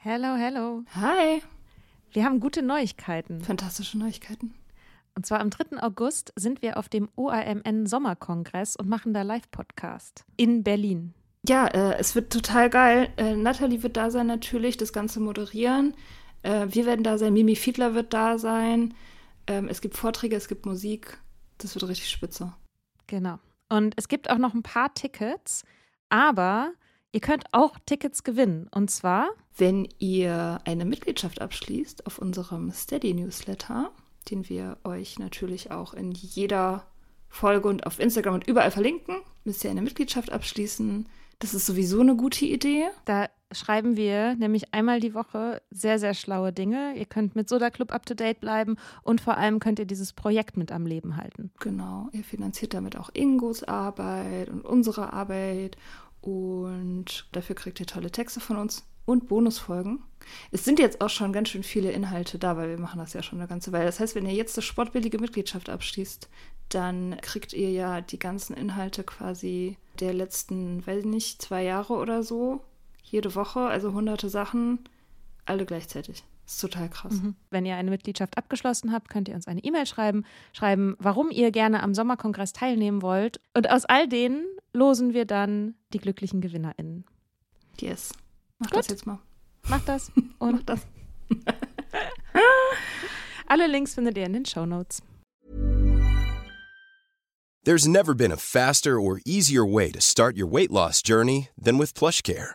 Hello, hello. Hi. Wir haben gute Neuigkeiten. Fantastische Neuigkeiten. Und zwar am 3. August sind wir auf dem OAMN Sommerkongress und machen da Live-Podcast in Berlin. Ja, äh, es wird total geil. Äh, Nathalie wird da sein natürlich, das Ganze moderieren. Äh, wir werden da sein, Mimi Fiedler wird da sein. Ähm, es gibt Vorträge, es gibt Musik. Das wird richtig spitze. Genau. Und es gibt auch noch ein paar Tickets, aber ihr könnt auch Tickets gewinnen. Und zwar, Wenn ihr eine Mitgliedschaft abschließt auf unserem Steady-Newsletter, den wir euch natürlich auch in jeder Folge und auf Instagram und überall verlinken, müsst ihr eine Mitgliedschaft abschließen. Das ist sowieso eine gute Idee. da schreiben wir nämlich einmal die Woche sehr, sehr schlaue Dinge. Ihr könnt mit Soda Club up to date bleiben und vor allem könnt ihr dieses Projekt mit am Leben halten. Genau, ihr finanziert damit auch Ingos Arbeit und unsere Arbeit und dafür kriegt ihr tolle Texte von uns und Bonusfolgen. Es sind jetzt auch schon ganz schön viele Inhalte da, weil wir machen das ja schon eine ganze Weile. Das heißt, wenn ihr jetzt eine sportbillige Mitgliedschaft abschließt, dann kriegt ihr ja die ganzen Inhalte quasi der letzten, weiß ich nicht, zwei Jahre oder so, jede Woche, also hunderte Sachen, alle gleichzeitig. Das ist total krass. Wenn ihr eine Mitgliedschaft abgeschlossen habt, könnt ihr uns eine E-Mail schreiben, schreiben, warum ihr gerne am Sommerkongress teilnehmen wollt. Und aus all denen losen wir dann die glücklichen GewinnerInnen. Yes. Mach Gut. das jetzt mal. Macht das Mach und das. alle Links findet ihr in den Show Notes. There's never been a faster or easier way to start your weight loss journey than with PlushCare.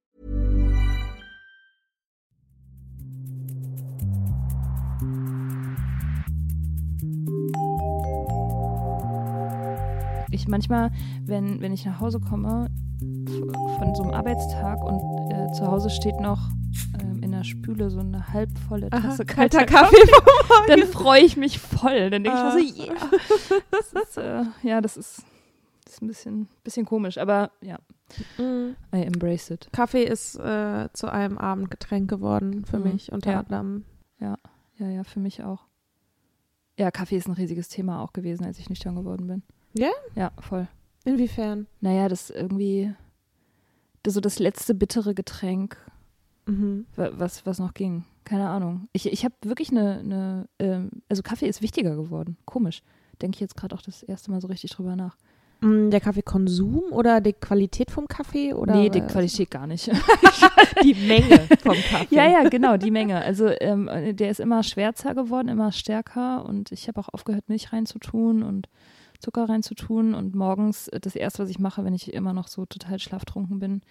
Ich manchmal, wenn, wenn ich nach Hause komme von so einem Arbeitstag und äh, zu Hause steht noch ähm, in der Spüle so eine halbvolle Tasse kalter, Kaffee, dann freue ich mich voll. Dann denke ich mir so, yeah. Das ist, äh, ja, das ist, das ist ein bisschen, bisschen komisch, aber ja, I embrace it. Kaffee ist äh, zu einem Abendgetränk geworden für Mhm. mich unter Ja. anderem. Ja, ja, für mich auch. Ja, Kaffee ist ein riesiges Thema auch gewesen, als ich nüchtern geworden bin. Ja? Ja, voll. Inwiefern? Naja, das irgendwie, das, so das letzte bittere Getränk, Mhm. wa- was, was noch ging. Keine Ahnung. Ich, ich habe wirklich eine, eine ähm, also Kaffee ist wichtiger geworden. Komisch. Denke ich jetzt gerade auch das erste Mal so richtig drüber nach. Mm, Der Kaffeekonsum oder die Qualität vom Kaffee? Oder nee, die? Qualität gar nicht. die Menge vom Kaffee. ja, ja, genau, die Menge. Also ähm, der ist immer schwärzer geworden, immer stärker und ich habe auch aufgehört, Milch reinzutun und Zucker reinzutun und morgens äh, das erste, was ich mache, wenn ich immer noch so total schlaftrunken bin,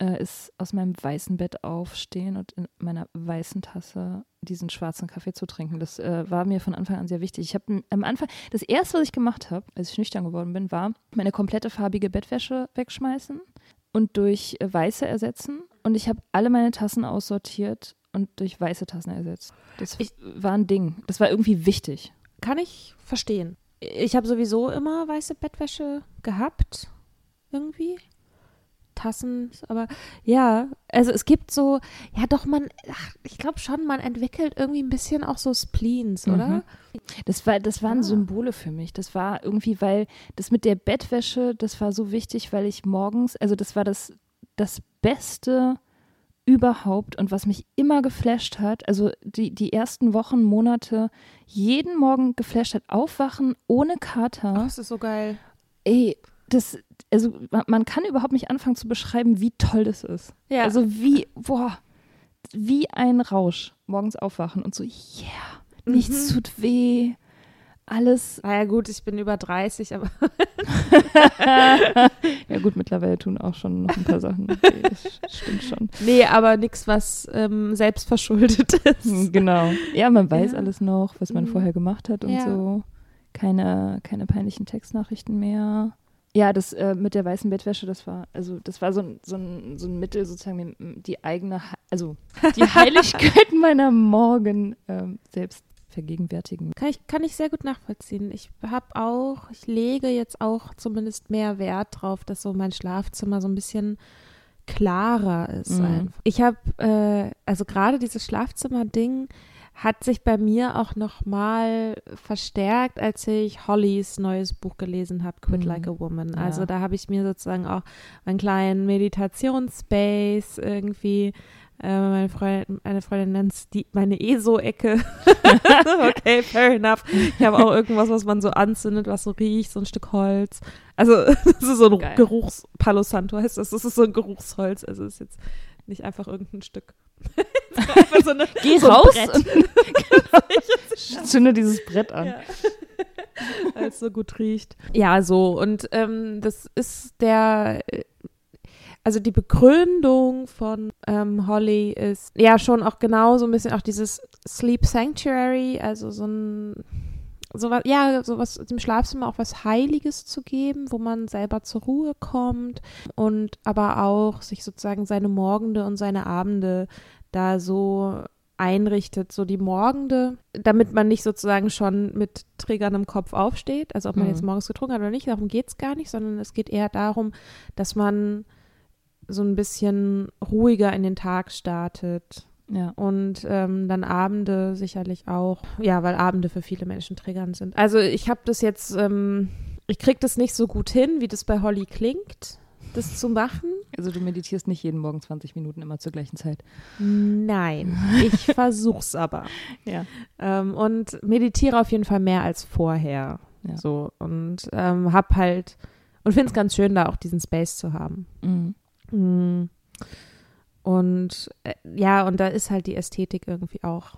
äh, ist aus meinem weißen Bett aufstehen und in meiner weißen Tasse diesen schwarzen Kaffee zu trinken. Das äh, war mir von Anfang an sehr wichtig. Ich habe am Anfang, das erste, was ich gemacht habe, als ich nüchtern geworden bin, war meine komplette farbige Bettwäsche wegschmeißen und durch äh, weiße ersetzen. Und ich habe alle meine Tassen aussortiert und durch weiße Tassen ersetzt. Das Ich- war ein Ding. Das war irgendwie wichtig. Kann ich verstehen. Ich habe sowieso immer weiße Bettwäsche gehabt. Irgendwie. Tassen, aber ja, also es gibt so, ja doch, man, ach, ich glaube schon, man entwickelt irgendwie ein bisschen auch so Spleens, oder? Mhm. Das, war, das waren Ah. Symbole für mich. Das war irgendwie, weil das mit der Bettwäsche, das war so wichtig, weil ich morgens, also das war das, das Beste überhaupt und was mich immer geflasht hat, also die, die ersten Wochen, Monate, jeden Morgen geflasht hat, aufwachen ohne Kater. Ach, das ist so geil. Ey, das, also man, man kann überhaupt nicht anfangen zu beschreiben, wie toll das ist. Ja. Also wie, boah, wie ein Rausch. Morgens aufwachen und so, yeah, nichts Mhm. tut weh, alles. Naja, gut, ich bin über 30, aber ja gut, mittlerweile tun auch schon noch ein paar Sachen. Okay, das stimmt schon. nee, aber nichts, was ähm, selbstverschuldet ist. Hm, Genau. Ja, man weiß Ja. alles noch, was man Mhm. vorher gemacht hat und Ja. so. Keine, keine peinlichen Textnachrichten mehr. Ja, das äh, mit der weißen Bettwäsche, das war, also das war so ein, so ein, so ein Mittel, sozusagen die eigene, also die Heiligkeit meiner Morgen ähm, selbst vergegenwärtigen. Kann ich, kann ich sehr gut nachvollziehen. Ich habe auch, ich lege jetzt auch zumindest mehr Wert drauf, dass so mein Schlafzimmer so ein bisschen klarer ist. Mhm. Einfach. Ich habe, äh, also gerade dieses Schlafzimmer-Ding hat sich bei mir auch noch mal verstärkt, als ich Hollys neues Buch gelesen habe, Quit Mhm. Like a Woman. Ja. Also da habe ich mir sozusagen auch einen kleinen Meditationsspace irgendwie meine Freundin, eine Freundin nennt es meine ESO-Ecke. okay, fair enough. Ich habe auch irgendwas, was man so anzündet, was so riecht, so ein Stück Holz. Also, das ist so ein Geil. Geruchs... Palo Santo heißt das. Das ist so ein Geruchsholz. Also, es ist jetzt nicht einfach irgendein Stück. so eine, Geh so raus und zünde dieses Brett an. Ja. Weil es so gut riecht. Ja, so. Und ähm, das ist der, äh, also die Begründung von ähm, Holly ist ja schon auch genau so ein bisschen auch dieses Sleep Sanctuary, also so ein sowas, ja, sowas dem Schlafzimmer auch was Heiliges zu geben, wo man selber zur Ruhe kommt und aber auch sich sozusagen seine Morgende und seine Abende da so einrichtet, so die Morgende, damit man nicht sozusagen schon mit Triggern im Kopf aufsteht, also ob man Mhm. jetzt morgens getrunken hat oder nicht, darum geht es gar nicht, sondern es geht eher darum, dass man so ein bisschen ruhiger in den Tag startet Ja. und ähm, dann Abende sicherlich auch, ja, weil Abende für viele Menschen triggernd sind. Also ich habe das jetzt, ähm, ich kriege das nicht so gut hin, wie das bei Holly klingt, das zu machen. Also du meditierst nicht jeden Morgen 20 Minuten immer zur gleichen Zeit. Nein, ich versuch's aber. Ja. Ähm, und meditiere auf jeden Fall mehr als vorher. Ja. So und ähm, hab halt und finde es ganz schön, da auch diesen Space zu haben. Mhm. Mm. Und äh, ja, und da ist halt die Ästhetik irgendwie auch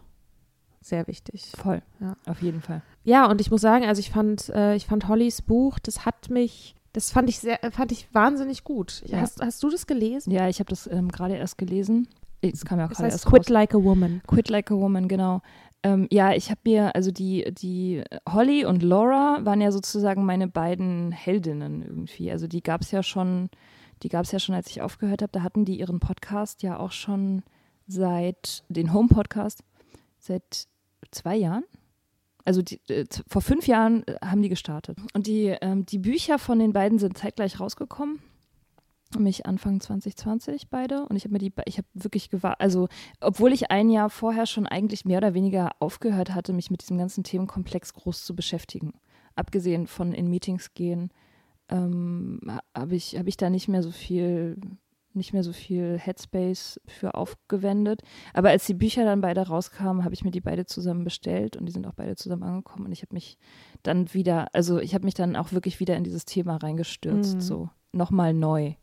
sehr wichtig. Voll. Ja. Auf jeden Fall. Ja, und ich muss sagen, also ich fand, äh, ich fand Hollys Buch, das hat mich, das fand ich sehr, fand ich wahnsinnig gut. Ja. Hast, hast du das gelesen? Ja, ich habe das ähm, gerade erst gelesen. Es kam ja auch gerade heißt erst Quit raus. Like a Woman. Quit Like a Woman, genau. Ähm, ja, ich habe mir, also die, die Holly und Laura waren ja sozusagen meine beiden Heldinnen irgendwie. Also die gab es ja schon, die gab es ja schon, als ich aufgehört habe. Da hatten die ihren Podcast ja auch schon seit, den Home-Podcast, seit zwei Jahren. Also die, äh, vor fünf Jahren äh, haben die gestartet. Und die, ähm, die Bücher von den beiden sind zeitgleich rausgekommen. Mich Anfang 2020 beide. Und ich habe mir die, ich habe wirklich gewartet, also obwohl ich ein Jahr vorher schon eigentlich mehr oder weniger aufgehört hatte, mich mit diesem ganzen Themenkomplex groß zu beschäftigen. Abgesehen von in Meetings gehen, ähm, habe ich, hab ich da nicht mehr so viel, nicht mehr so viel Headspace für aufgewendet. Aber als die Bücher dann beide rauskamen, habe ich mir die beide zusammen bestellt und die sind auch beide zusammen angekommen. Und ich habe mich dann wieder, also ich habe mich dann auch wirklich wieder in dieses Thema reingestürzt, Mhm. so nochmal neu,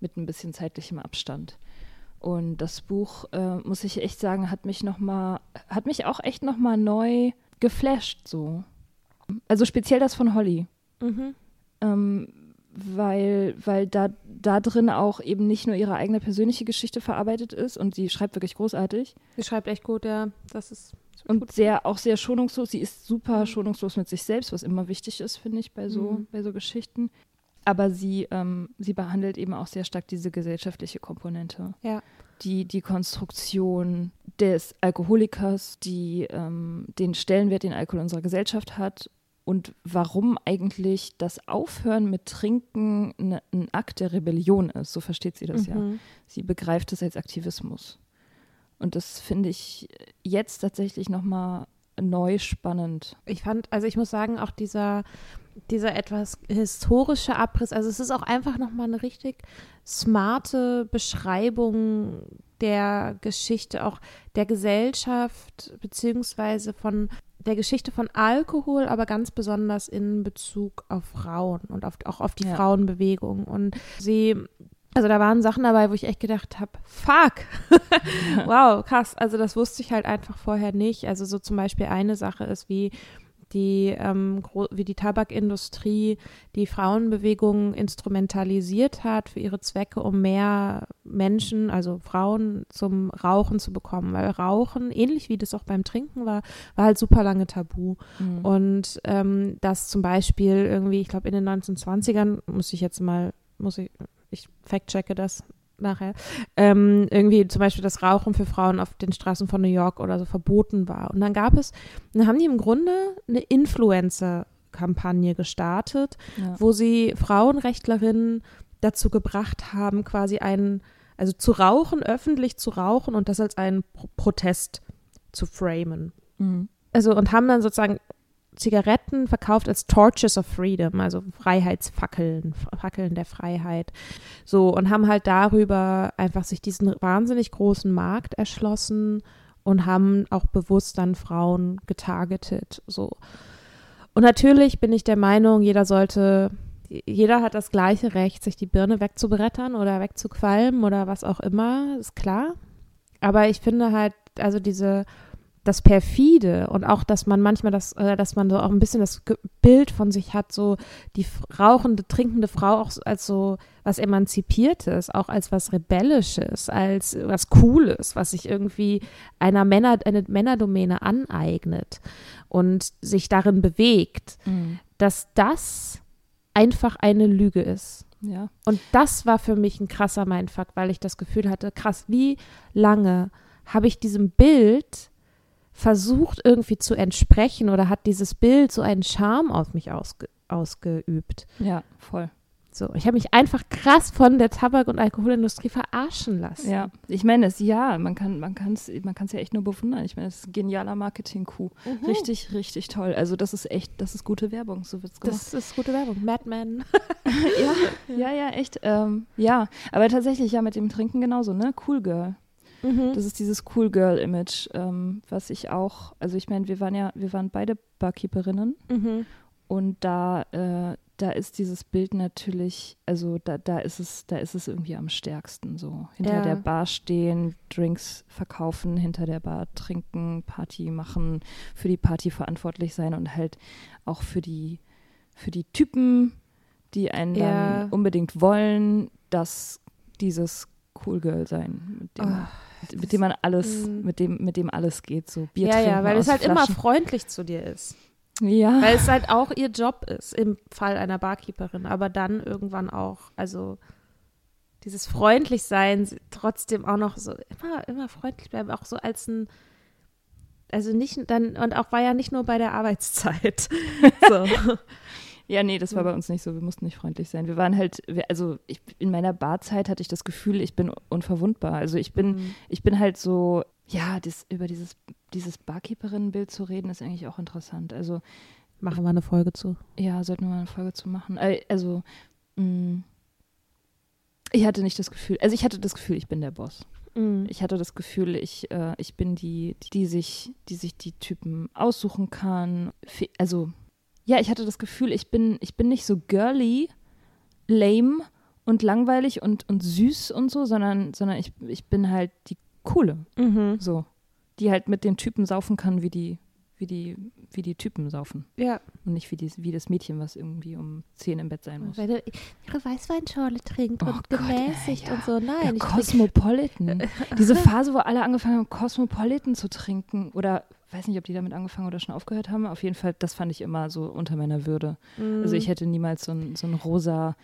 mit ein bisschen zeitlichem Abstand. Und das Buch, äh, muss ich echt sagen, hat mich noch mal, hat mich auch echt noch mal neu geflasht so. Also speziell das von Holly, Mhm. Ähm, weil, weil da, da drin auch eben nicht nur ihre eigene persönliche Geschichte verarbeitet ist und sie schreibt wirklich großartig Sie schreibt echt gut, ja. Das ist und sehr auch sehr schonungslos. Sie ist super schonungslos mit sich selbst, was immer wichtig ist, finde ich, bei so, Mhm. bei so Geschichten. Aber sie, ähm, sie behandelt eben auch sehr stark diese gesellschaftliche Komponente. Ja. Die, die Konstruktion des Alkoholikers, die ähm, den Stellenwert, den Alkohol in unserer Gesellschaft hat und warum eigentlich das Aufhören mit Trinken ne, ein Akt der Rebellion ist. So versteht sie das ja. Mhm. Sie begreift es als Aktivismus. Und das finde ich jetzt tatsächlich nochmal neu spannend. Ich fand, also ich muss sagen, auch dieser, dieser etwas historische Abriss, also es ist auch einfach nochmal eine richtig smarte Beschreibung der Geschichte, auch der Gesellschaft, beziehungsweise von der Geschichte von Alkohol, aber ganz besonders in Bezug auf Frauen und auf, auch auf die Ja. Frauenbewegung. Und sie, also da waren Sachen dabei, wo ich echt gedacht habe, fuck, wow, krass. Also das wusste ich halt einfach vorher nicht. Also so zum Beispiel eine Sache ist, wie die, ähm, wie die Tabakindustrie die Frauenbewegung instrumentalisiert hat für ihre Zwecke, um mehr Menschen, also Frauen, zum Rauchen zu bekommen. Weil Rauchen, ähnlich wie das auch beim Trinken war, war halt super lange tabu. Mhm. Und ähm, dass zum Beispiel irgendwie, ich glaube in den 1920ern, muss ich jetzt mal, muss ich, ich fact-checke das nachher, ähm, irgendwie zum Beispiel das Rauchen für Frauen auf den Straßen von New York oder so verboten war. Und dann gab es, dann haben die im Grunde eine Influencer-Kampagne gestartet, Ja. wo sie Frauenrechtlerinnen dazu gebracht haben, quasi einen, also zu rauchen, öffentlich zu rauchen und das als einen Pro Protest zu framen. Mhm. Also und haben dann sozusagen Zigaretten verkauft als Torches of Freedom, also Freiheitsfackeln, Fackeln der Freiheit. So und haben halt darüber einfach sich diesen wahnsinnig großen Markt erschlossen und haben auch bewusst dann Frauen getargetet. So. Und natürlich bin ich der Meinung, jeder sollte, jeder hat das gleiche Recht, sich die Birne wegzubrettern oder wegzuqualmen oder was auch immer, ist klar. Aber ich finde halt, also diese, das perfide und auch, dass man manchmal das, äh, dass man so auch ein bisschen das Bild von sich hat, so die rauchende, trinkende Frau auch als so was Emanzipiertes, auch als was Rebellisches, als was Cooles, was sich irgendwie einer Männer, eine Männerdomäne aneignet und sich darin bewegt, Mhm. dass das einfach eine Lüge ist. Ja. Und das war für mich ein krasser Mindfuck, weil ich das Gefühl hatte, krass, wie lange habe ich diesem Bild versucht irgendwie zu entsprechen oder hat dieses Bild so einen Charme auf mich ausge ausgeübt. Ja, voll. So, ich habe mich einfach krass von der Tabak- und Alkoholindustrie verarschen lassen. Ja, ich meine es, ja, man kann man kann es man kann's ja echt nur bewundern. Ich meine, es ist ein genialer Marketing-Coup. Mhm. Richtig, richtig toll. Also das ist echt, das ist gute Werbung, so wird's gemacht. Das ist gute Werbung. Madman. ja, ja, ja, echt. Ähm, ja, aber tatsächlich ja mit dem Trinken genauso, ne? Cool Girl. Mhm. Das ist dieses Cool Girl-Image, ähm, was ich auch, also ich meine, wir waren ja, wir waren beide Barkeeperinnen Mhm. und da, äh, da ist dieses Bild natürlich, also da, da ist es, da ist es irgendwie am stärksten so. Hinter Ja. der Bar stehen, Drinks verkaufen, hinter der Bar trinken, Party machen, für die Party verantwortlich sein und halt auch für die, für die Typen, die einen Ja. dann unbedingt wollen, dass dieses Cool Girl sein, mit dem, Oh, mit dem man alles, Mm. mit dem, mit dem alles geht, so Bier ja, trinken ja, weil es halt immer Flaschen. freundlich zu dir ist. ja. Weil es halt auch ihr Job ist, im Fall einer Barkeeperin. Aber dann irgendwann auch, also dieses Freundlichsein, trotzdem auch noch so, immer, immer freundlich bleiben, auch so als ein, also nicht dann, und auch war ja nicht nur bei der Arbeitszeit. So. Ja, nee, das war bei uns nicht so. Wir mussten nicht freundlich sein. Wir waren halt, wir, also ich, in meiner Barzeit hatte ich das Gefühl, ich bin unverwundbar. Also ich bin, Mhm. ich bin halt so, ja, das, über dieses, dieses Barkeeperinnenbild zu reden, ist eigentlich auch interessant. Also Machen wir eine Folge zu. ja, sollten wir mal eine Folge zu machen. Äh, Also mh, ich hatte nicht das Gefühl, also ich hatte das Gefühl, ich bin der Boss. Mhm. Ich hatte das Gefühl, ich, äh, ich bin die, die sich, die sich die Typen aussuchen kann. Also, ja, ich hatte das Gefühl, ich bin, ich bin nicht so girly, lame und langweilig und, und süß und so, sondern, sondern ich, ich bin halt die coole, Mhm. so. Die halt mit den Typen saufen kann, wie die, wie die, wie die Typen saufen. Ja. Und nicht wie, die, wie das Mädchen, was irgendwie um 10 im Bett sein muss. Wenn du ihre Weißweinschorle trinkt Oh und Gott, gemäßigt ey, ja. und so. Ja, Nein, ich trinke Cosmopolitan. Diese Phase, wo alle angefangen haben, Cosmopolitan zu trinken. Oder weiß nicht, ob die damit angefangen oder schon aufgehört haben. Auf jeden Fall, das fand ich immer so unter meiner Würde. Mhm. Also ich hätte niemals so ein, so ein rosa,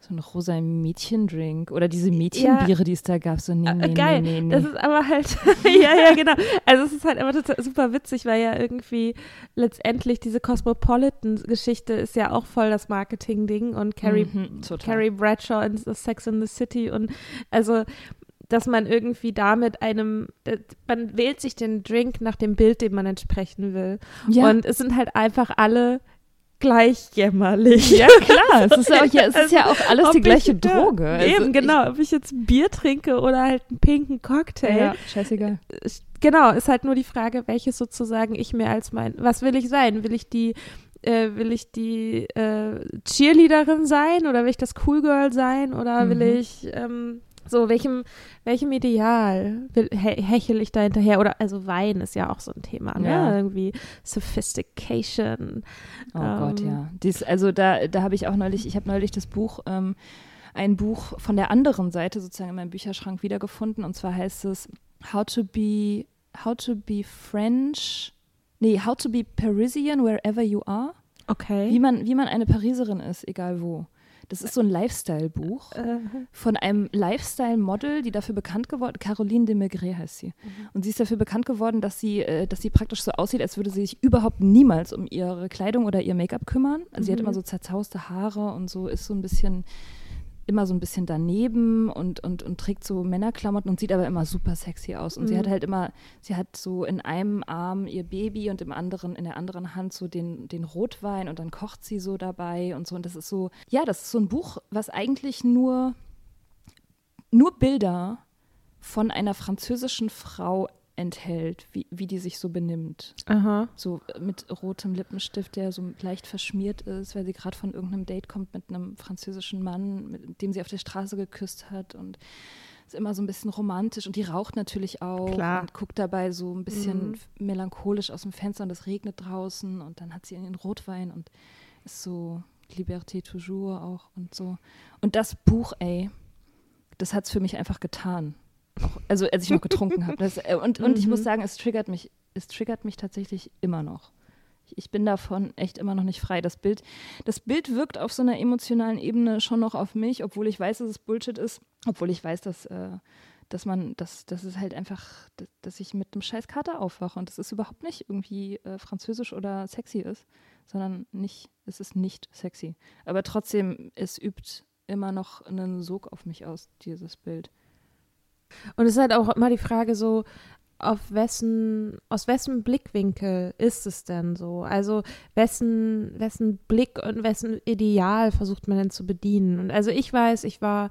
so ein rosa Mädchendrink oder diese Mädchenbiere, die es da gab. So, nee, nee, Äh, Geil, nee, nee, nee. das ist aber halt, ja, ja, genau. Also es ist halt immer total, super witzig, weil ja irgendwie letztendlich diese Cosmopolitan-Geschichte ist ja auch voll das Marketing-Ding und Carrie, Mhm. Carrie Bradshaw in Sex in the City und also dass man irgendwie damit einem, äh, man wählt sich den Drink nach dem Bild, dem man entsprechen will. ja. Und es sind halt einfach alle gleich jämmerlich. ja, klar. Es ist, auch, ja, es ist ja auch alles Ob die ich- gleiche ja, Droge. Also Eben, genau. Ob ich jetzt Bier trinke oder halt einen pinken Cocktail. Ich, ja, scheißegal. Genau, ist halt nur die Frage, welches sozusagen ich mir als mein, was will ich sein? Will ich die, äh, will ich die äh, Cheerleaderin sein oder will ich das Cool Girl sein oder will Mhm. ich ähm, so welchem welchem Ideal will, he, hechel ich da hinterher oder also Wein ist ja auch so ein Thema, ne? Ja. Irgendwie Sophistication. Oh Gott, Ähm, ja. Dies, also da, da habe ich auch neulich, ich habe neulich das Buch, ähm, ein Buch von der anderen Seite sozusagen in meinem Bücherschrank wiedergefunden. Und zwar heißt es How to be, How to be French, nee, How to be Parisian wherever you are. Okay. Wie man, wie man eine Pariserin ist, egal wo. Das ist so ein Lifestyle-Buch Äh, von einem Lifestyle-Model, die dafür bekannt geworden, Caroline de Maigret heißt sie. Und sie ist dafür bekannt geworden, dass sie, äh, dass sie praktisch so aussieht, als würde sie sich überhaupt niemals um ihre Kleidung oder ihr Make-up kümmern. Also sie hat Mhm. immer so zerzauste Haare und so ist so ein bisschen immer so ein bisschen daneben und, und, und trägt so Männerklamotten und sieht aber immer super sexy aus. Und sie Mhm. hat halt immer, sie hat so in einem Arm ihr Baby und im anderen, in der anderen Hand so den, den Rotwein und dann kocht sie so dabei und so. Und das ist so, ja, das ist so ein Buch, was eigentlich nur, nur Bilder von einer französischen Frau enthält, wie, wie die sich so benimmt aha. so mit rotem Lippenstift, der so leicht verschmiert ist, weil sie gerade von irgendeinem Date kommt mit einem französischen Mann, mit dem sie auf der Straße geküsst hat und ist immer so ein bisschen romantisch und die raucht natürlich auch Klar. und guckt dabei so ein bisschen Mhm. melancholisch aus dem Fenster und es regnet draußen und dann hat sie den Rotwein und ist so Liberté toujours auch und so. Und das Buch, ey, das hat es für mich einfach getan. Also als ich noch getrunken habe. Das, äh, Und, und ich muss Mhm. sagen, es triggert mich, es triggert mich tatsächlich immer noch. Ich, ich bin davon echt immer noch nicht frei. Das Bild, das Bild wirkt auf so einer emotionalen Ebene schon noch auf mich, obwohl ich weiß, dass es Bullshit ist, obwohl ich weiß, dass, äh, dass man, dass, dass es halt einfach, dass, dass ich mit einem scheiß Kater aufwache und dass es überhaupt nicht irgendwie äh, französisch oder sexy ist, sondern nicht, es ist nicht sexy. Aber trotzdem, es übt immer noch einen Sog auf mich aus, dieses Bild. Und es ist halt auch immer die Frage so, auf wessen, aus wessen Blickwinkel ist es denn so? Also wessen, wessen Blick und wessen Ideal versucht man denn zu bedienen? Und also ich weiß, ich war,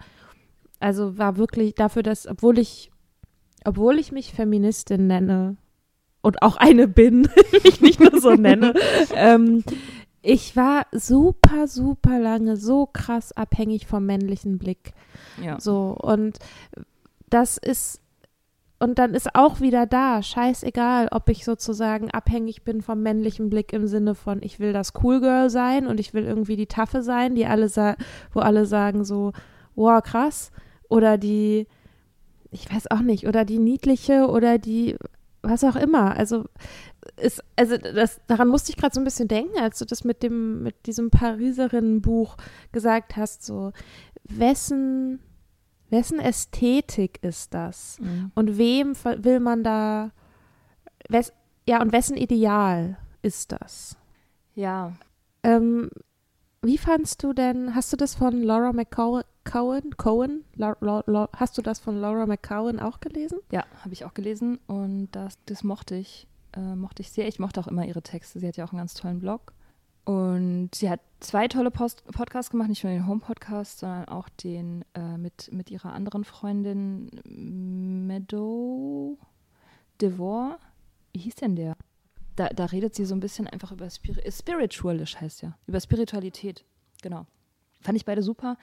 also war wirklich dafür, dass, obwohl ich, obwohl ich mich Feministin nenne und auch eine bin, mich nicht nur so nenne, ähm, ich war super, super lange so krass abhängig vom männlichen Blick. Ja. So, und das ist, und dann ist auch wieder da, scheißegal, ob ich sozusagen abhängig bin vom männlichen Blick im Sinne von, ich will das Cool Girl sein und ich will irgendwie die Taffe sein, die alle wo alle sagen so, wow, krass, oder die, ich weiß auch nicht, oder die niedliche oder die, was auch immer. Also, ist, also das, daran musste ich gerade so ein bisschen denken, als du das mit dem, mit diesem Pariserinnen-Buch gesagt hast, so, wessen, wessen Ästhetik ist das? Mhm. Und wem will man da, wes, ja, und wessen Ideal ist das? Ja, Ähm, wie fandst du denn, hast du das von Laura McCowan, Cohen, Cohen? La, La, La, hast du das von Laura McCowan auch gelesen? Ja, habe ich auch gelesen und das, das mochte ich. Äh, mochte ich sehr. Ich mochte auch immer ihre Texte. Sie hat ja auch einen ganz tollen Blog. Und sie hat zwei tolle Post Podcasts gemacht, nicht nur den Home-Podcast, sondern auch den äh, mit, mit ihrer anderen Freundin Meadow Devore. Wie hieß denn der? Da, da redet sie so ein bisschen einfach über Spiri Spiritualish heißt ja. Über Spiritualität. Genau. Fand ich beide super.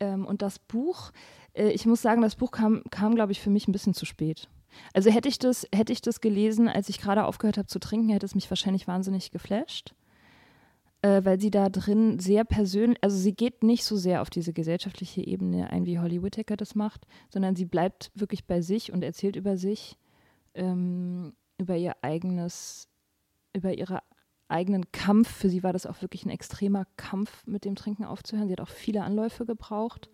Ähm, und das Buch, äh, ich muss sagen, das Buch kam, kam glaube ich, für mich ein bisschen zu spät. Also hätte ich das, hätte ich das gelesen, als ich gerade aufgehört habe zu trinken, hätte es mich wahrscheinlich wahnsinnig geflasht. Äh, weil sie da drin sehr persönlich, also sie geht nicht so sehr auf diese gesellschaftliche Ebene ein, wie Holly Whittaker das macht, sondern sie bleibt wirklich bei sich und erzählt über sich, ähm, über ihr eigenes, über ihre eigenen Kampf. Für sie war das auch wirklich ein extremer Kampf, mit dem Trinken aufzuhören. Sie hat auch viele Anläufe gebraucht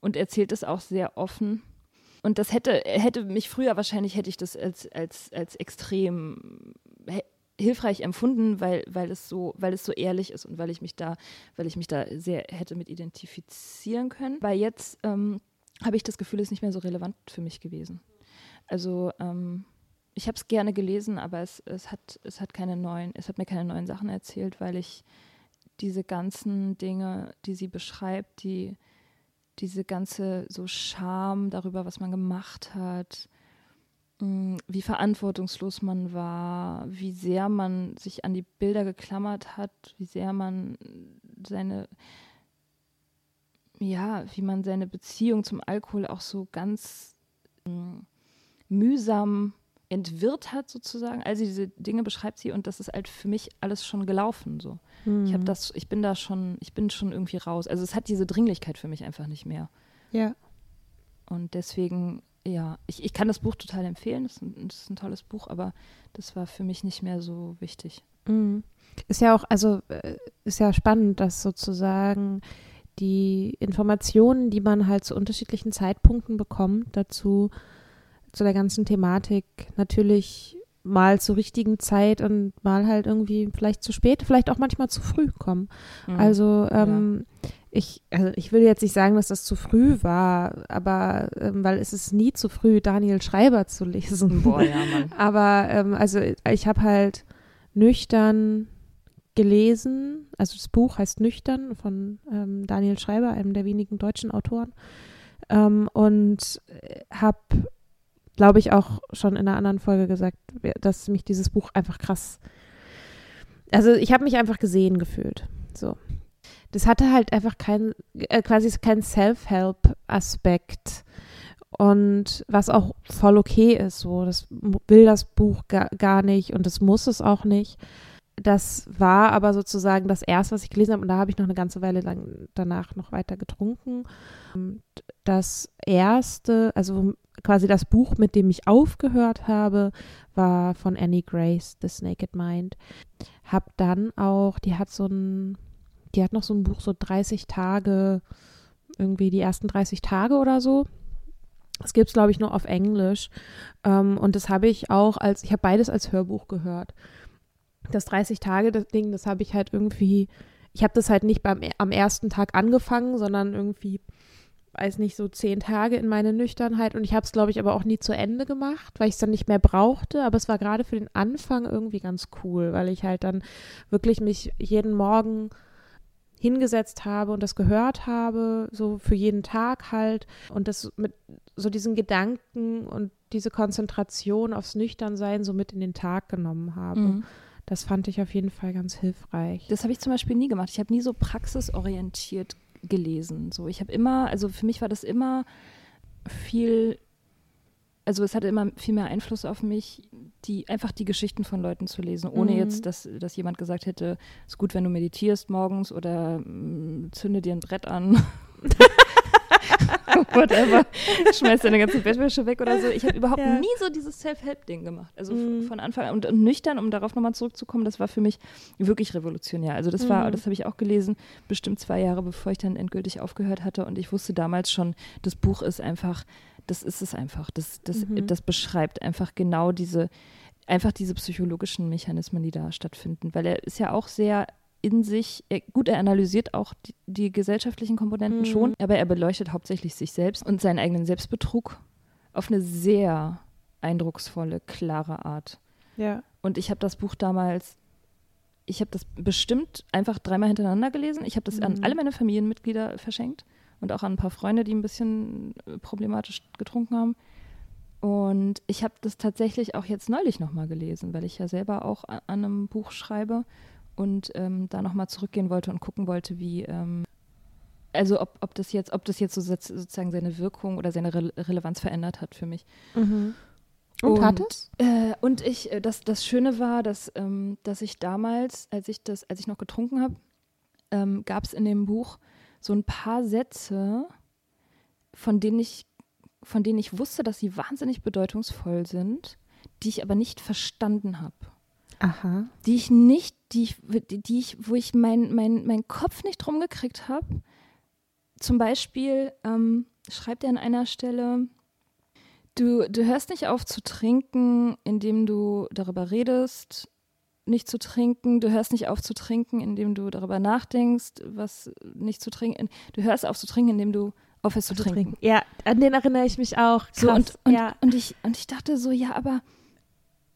und erzählt es auch sehr offen. Und das hätte, hätte mich früher wahrscheinlich, hätte ich das als, als, als extrem hilfreich empfunden, weil, weil es so, weil es so ehrlich ist und weil ich mich da, weil ich mich da sehr hätte mit identifizieren können. Weil jetzt ähm, habe ich das Gefühl, es ist nicht mehr so relevant für mich gewesen. Also ähm, ich habe es gerne gelesen, aber es, es, hat, es hat keine neuen, es hat mir keine neuen Sachen erzählt, weil ich diese ganzen Dinge, die sie beschreibt, die diese ganze so Scham darüber, was man gemacht hat, wie verantwortungslos man war, wie sehr man sich an die Bilder geklammert hat, wie sehr man seine, ja, wie man seine Beziehung zum Alkohol auch so ganz mh, mühsam entwirrt hat sozusagen. Also diese Dinge beschreibt sie und das ist halt für mich alles schon gelaufen so. Ich habe das, ich bin da schon, ich bin schon irgendwie raus. Also es hat diese Dringlichkeit für mich einfach nicht mehr. Ja. Und deswegen, ja, ich, ich kann das Buch total empfehlen. Das ist, ist ein tolles Buch, aber das war für mich nicht mehr so wichtig. Mhm. Ist ja auch, also äh, ist ja spannend, dass sozusagen die Informationen, die man halt zu unterschiedlichen Zeitpunkten bekommt, dazu zu der ganzen Thematik natürlich mal zur richtigen Zeit und mal halt irgendwie vielleicht zu spät, vielleicht auch manchmal zu früh kommen. Mhm. Also ähm, ja. Ich, also ich will jetzt nicht sagen, dass das zu früh war, aber ähm, weil es ist nie zu früh, Daniel Schreiber zu lesen. Boah, ja, Mann. aber ähm, also ich habe halt nüchtern gelesen, also das Buch heißt Nüchtern von ähm, Daniel Schreiber, einem der wenigen deutschen Autoren, ähm, und habe glaube ich, auch schon in einer anderen Folge gesagt, dass mich dieses Buch einfach krass. Also ich habe mich einfach gesehen gefühlt. So. Das hatte halt einfach kein, äh, quasi kein Self-Help-Aspekt. Und was auch voll okay ist, so, das will das Buch gar, gar nicht und das muss es auch nicht. Das war aber sozusagen das erste, was ich gelesen habe, und da habe ich noch eine ganze Weile lang danach noch weiter getrunken. Das erste, also quasi das Buch, mit dem ich aufgehört habe, war von Annie Grace, The Naked Mind. Hab dann auch, die hat so ein, die hat noch so ein Buch, so 30 Tage, irgendwie die ersten 30 Tage oder so. Das gibt es, glaube ich, nur auf Englisch. Ähm, und das habe ich auch als, ich habe beides als Hörbuch gehört. Das 30-Tage-Ding, das habe ich halt irgendwie, ich habe das halt nicht beim, am ersten Tag angefangen, sondern irgendwie weiß nicht, so zehn Tage in meine Nüchternheit und ich habe es, glaube ich, aber auch nie zu Ende gemacht, weil ich es dann nicht mehr brauchte. Aber es war gerade für den Anfang irgendwie ganz cool, weil ich halt dann wirklich mich jeden Morgen hingesetzt habe und das gehört habe, so für jeden Tag halt und das mit so diesen Gedanken und diese Konzentration aufs Nüchternsein so mit in den Tag genommen habe. Mhm. Das fand ich auf jeden Fall ganz hilfreich. Das habe ich zum Beispiel nie gemacht. Ich habe nie so praxisorientiert gelesen. So, ich habe immer, also für mich war das immer viel, also es hatte immer viel mehr Einfluss auf mich, die einfach die Geschichten von Leuten zu lesen, ohne mhm. jetzt, dass, dass jemand gesagt hätte, es ist gut, wenn du meditierst morgens oder mh, mm, zünde dir ein Brett an. whatever, schmeißt deine ganze Bettwäsche weg oder so. Ich habe überhaupt ja. nie so dieses Self-Help-Ding gemacht. Also mm. von Anfang an und, und, nüchtern, um darauf nochmal zurückzukommen, das war für mich wirklich revolutionär. Also das war, mm. das habe ich auch gelesen, bestimmt zwei Jahre, bevor ich dann endgültig aufgehört hatte. Und ich wusste damals schon, das Buch ist einfach, das ist es einfach. Das, das, mhm. das beschreibt einfach genau diese, einfach diese psychologischen Mechanismen, die da stattfinden. Weil er ist ja auch sehr in sich, er, gut, er analysiert auch die, die gesellschaftlichen Komponenten mhm. schon, aber er beleuchtet hauptsächlich sich selbst und seinen eigenen Selbstbetrug auf eine sehr eindrucksvolle, klare Art. Ja. Und ich habe das Buch damals, ich habe das bestimmt einfach dreimal hintereinander gelesen. Ich habe das mhm. an alle meine Familienmitglieder verschenkt und auch an ein paar Freunde, die ein bisschen äh, problematisch getrunken haben. Und ich habe das tatsächlich auch jetzt neulich nochmal gelesen, weil ich ja selber auch an einem Buch schreibe und ähm, da nochmal zurückgehen wollte und gucken wollte, wie, ähm, also ob, ob das jetzt, ob das jetzt so sozusagen seine Wirkung oder seine Re Relevanz verändert hat für mich. Mhm. Und, und, hat es? Äh, und ich, äh, das, das Schöne war, dass, ähm, dass ich damals, als ich das, als ich noch getrunken habe, ähm, gab es in dem Buch so ein paar Sätze, von denen ich, von denen ich wusste, dass sie wahnsinnig bedeutungsvoll sind, die ich aber nicht verstanden habe. Aha. Die ich nicht, die ich, die ich, wo ich meinen mein, mein Kopf nicht drum gekriegt habe. Zum Beispiel ähm, schreibt er an einer Stelle, du, du hörst nicht auf zu trinken, indem du darüber redest, nicht zu trinken. Du hörst nicht auf zu trinken, indem du darüber nachdenkst, was nicht zu trinken. Du hörst auf zu trinken, indem du aufhörst zu, zu trinken. trinken. Ja, an den erinnere ich mich auch. Krass. So, und, und, ja. und, ich, und ich dachte so, ja, aber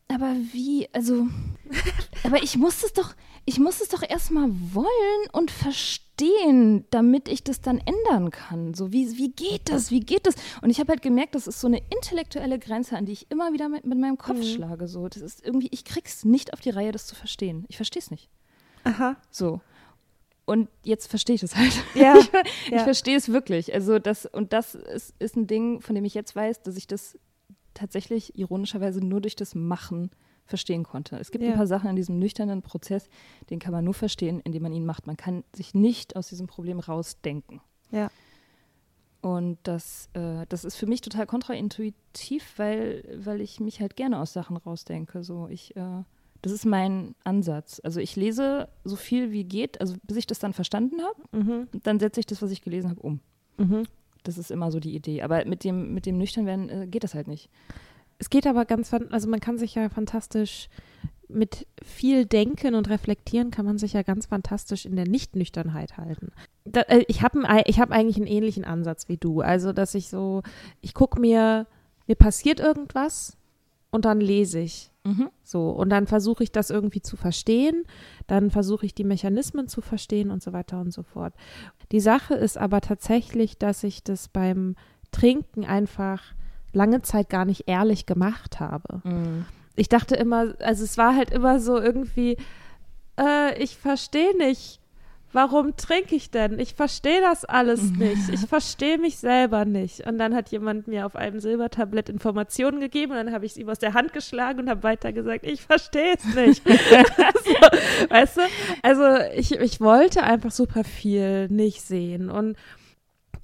aber wie, also, aber ich muss es doch, ich muss es doch erstmal wollen und verstehen, damit ich das dann ändern kann. So, wie, wie geht das? Wie geht das? Und ich habe halt gemerkt, das ist so eine intellektuelle Grenze, an die ich immer wieder mit, mit meinem Kopf mhm. schlage. So, das ist irgendwie, ich krieg's nicht auf die Reihe, das zu verstehen. Ich verstehe es nicht. Aha. So. Und jetzt verstehe ich es halt. Ja, ich, ich verstehe es wirklich. Also das, und das ist, ist ein Ding, von dem ich jetzt weiß, dass ich das tatsächlich ironischerweise nur durch das Machen verstehen konnte. Es gibt ja. ein paar Sachen in diesem nüchternen Prozess, den kann man nur verstehen, indem man ihn macht. Man kann sich nicht aus diesem Problem rausdenken. Ja. Und das, äh, das ist für mich total kontraintuitiv, weil, weil ich mich halt gerne aus Sachen rausdenke. So, ich, äh, Das ist mein Ansatz. Also ich lese so viel wie geht, also bis ich das dann verstanden habe, Mhm. dann setze ich das, was ich gelesen habe, um. Mhm. Das ist immer so die Idee. Aber mit dem, mit dem Nüchternwerden äh, geht das halt nicht. Es geht aber ganz, also man kann sich ja fantastisch mit viel Denken und Reflektieren kann man sich ja ganz fantastisch in der Nichtnüchternheit halten. Da, äh, ich habe ich hab eigentlich einen ähnlichen Ansatz wie du. Also, dass ich so, ich gucke mir, mir passiert irgendwas und dann lese ich. Mhm. So, und dann versuche ich das irgendwie zu verstehen, dann versuche ich die Mechanismen zu verstehen und so weiter und so fort. Die Sache ist aber tatsächlich, dass ich das beim Trinken einfach lange Zeit gar nicht ehrlich gemacht habe. Mhm. Ich dachte immer, also es war halt immer so irgendwie, äh, ich verstehe nicht, warum trinke ich denn? Ich verstehe das alles nicht. Ich verstehe mich selber nicht. Und dann hat jemand mir auf einem Silbertablett Informationen gegeben und dann habe ich es ihm aus der Hand geschlagen und habe weiter gesagt, ich verstehe es nicht. so, weißt du? Also ich, ich wollte einfach super viel nicht sehen. Und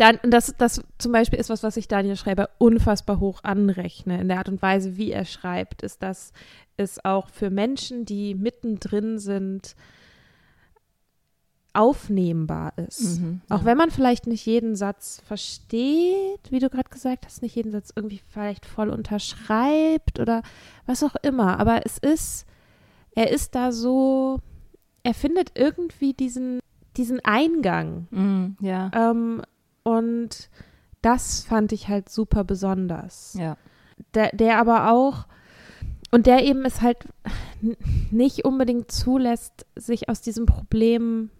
dann, das, das zum Beispiel ist was, was ich Daniel Schreiber unfassbar hoch anrechne in der Art und Weise, wie er schreibt, ist, dass es auch für Menschen, die mittendrin sind, aufnehmbar ist. Mhm, Auch ja. wenn man vielleicht nicht jeden Satz versteht, wie du gerade gesagt hast, nicht jeden Satz irgendwie vielleicht voll unterschreibt oder was auch immer. Aber es ist, er ist da so, er findet irgendwie diesen, diesen Eingang. Mhm. Ja. Ähm, und das fand ich halt super besonders. Ja. Der, der aber auch, und der eben es halt nicht unbedingt zulässt, sich aus diesem Problem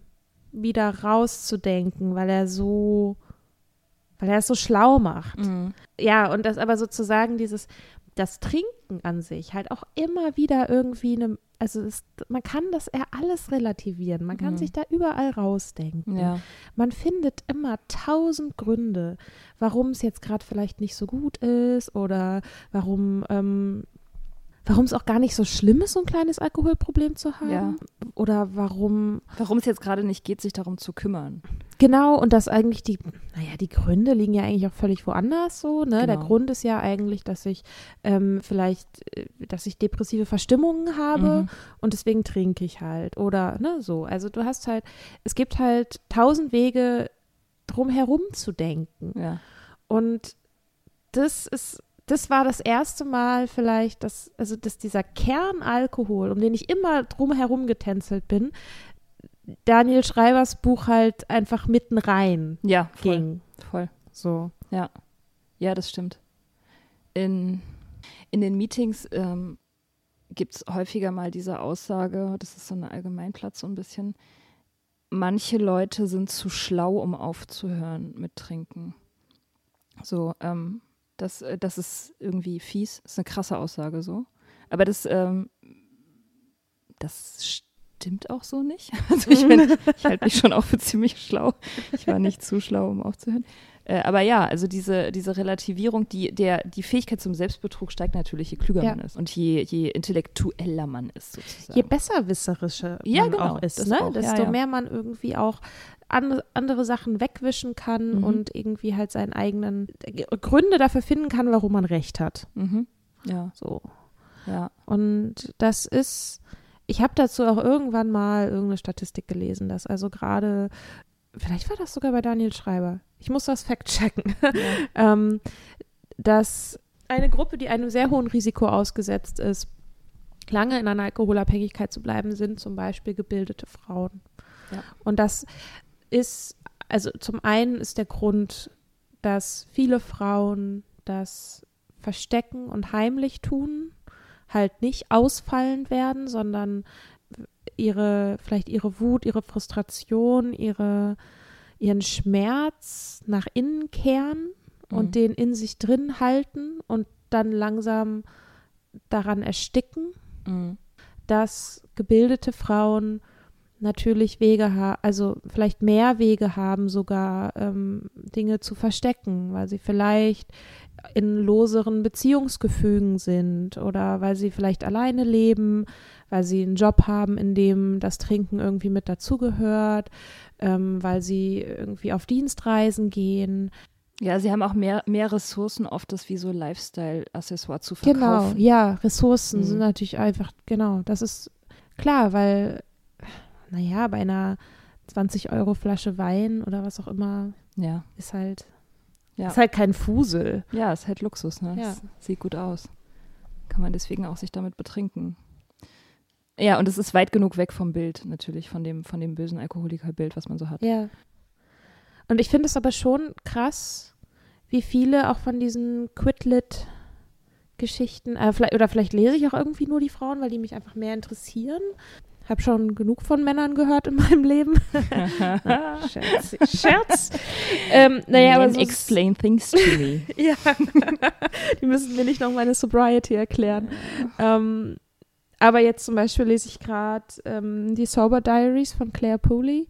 wieder rauszudenken, weil er so, weil er es so schlau macht. Mhm. Ja, und das aber sozusagen dieses, das Trinken an sich halt auch immer wieder irgendwie eine, also es, man kann das ja alles relativieren, man kann Mhm. sich da überall rausdenken. Ja. Man findet immer tausend Gründe, warum es jetzt gerade vielleicht nicht so gut ist oder warum ähm, warum es auch gar nicht so schlimm ist, so ein kleines Alkoholproblem zu haben. Ja. Oder warum, Warum es jetzt gerade nicht geht, sich darum zu kümmern. genau, und dass eigentlich die, naja, die Gründe liegen ja eigentlich auch völlig woanders so, ne? Der Genau. Grund ist ja eigentlich, dass ich ähm, vielleicht, äh, dass ich depressive Verstimmungen habe Mhm. und deswegen trinke ich halt. Oder, ne, so. Also du hast halt, es gibt halt tausend Wege, drum herum zu denken. Ja. Und das ist, das war das erste Mal vielleicht, dass, also dass dieser Kernalkohol, um den ich immer drum herum getänzelt bin, Daniel Schreibers Buch halt einfach mitten rein Ja, voll. ging. voll. So. Ja. Ja, das stimmt. In, in den Meetings ähm, gibt es häufiger mal diese Aussage, das ist so ein Allgemeinplatz so ein bisschen, manche Leute sind zu schlau, um aufzuhören mit Trinken. So, ähm, das, äh, das ist irgendwie fies, das ist eine krasse Aussage so. Aber das, ähm, das stimmt auch so nicht. Also ich, bin- ich halte mich schon auch für ziemlich schlau. Ich war nicht zu schlau, um aufzuhören. Äh, aber ja, also diese, diese Relativierung, die, der, die Fähigkeit zum Selbstbetrug steigt natürlich, je klüger Ja. man ist und je, je intellektueller man ist sozusagen. Je besserwisserischer Ja, man genau, auch ist, ne? auch, desto ja. mehr man irgendwie auch andere, andere Sachen wegwischen kann Mhm. und irgendwie halt seinen eigenen Gründe dafür finden kann, warum man recht hat. Mhm. Ja, So. ja. Und das ist, ich habe dazu auch irgendwann mal irgendeine Statistik gelesen, dass also gerade, vielleicht war das sogar bei Daniel Schreiber, ich muss das fact-checken, ähm, dass eine Gruppe, die einem sehr hohen Risiko ausgesetzt ist, lange in einer Alkoholabhängigkeit zu bleiben, sind zum Beispiel gebildete Frauen. Ja. Und das ist, also zum einen ist der Grund, dass viele Frauen das verstecken und heimlich tun, halt nicht ausfallend werden, sondern ihre, vielleicht ihre Wut, ihre Frustration, ihre, ihren Schmerz nach innen kehren und Mhm. den in sich drin halten und dann langsam daran ersticken, Mhm. dass gebildete Frauen natürlich Wege haben, also vielleicht mehr Wege haben, sogar ähm, Dinge zu verstecken, weil sie vielleicht in loseren Beziehungsgefügen sind oder weil sie vielleicht alleine leben, weil sie einen Job haben, in dem das Trinken irgendwie mit dazugehört, ähm, weil sie irgendwie auf Dienstreisen gehen. Ja, sie haben auch mehr, mehr Ressourcen, oft das wie so Lifestyle-Accessoire zu Genau, verkaufen. ja, Ressourcen Mhm. sind natürlich einfach, genau, das ist klar, weil, naja, bei einer 20 Euro Flasche Wein oder was auch immer Ja, ist halt, Ja. ist halt kein Fusel. ja ist halt Luxus, ne? Ja. Sieht gut aus. Kann man deswegen auch sich damit betrinken. Ja, und es ist weit genug weg vom Bild, natürlich, von dem, von dem bösen Alkoholikerbild, was man so hat. Ja. Und ich finde es aber schon krass, wie viele auch von diesen Quidlit-Geschichten, äh, oder vielleicht lese ich auch irgendwie nur die Frauen, weil die mich einfach mehr interessieren. Habe schon genug von Männern gehört in meinem Leben. Scherz. Scherz. ähm, naja, aber so explain things to me. Ja, die müssen mir nicht noch meine Sobriety erklären. Ähm, aber jetzt zum Beispiel lese ich gerade ähm, die Sober Diaries von Claire Pooley.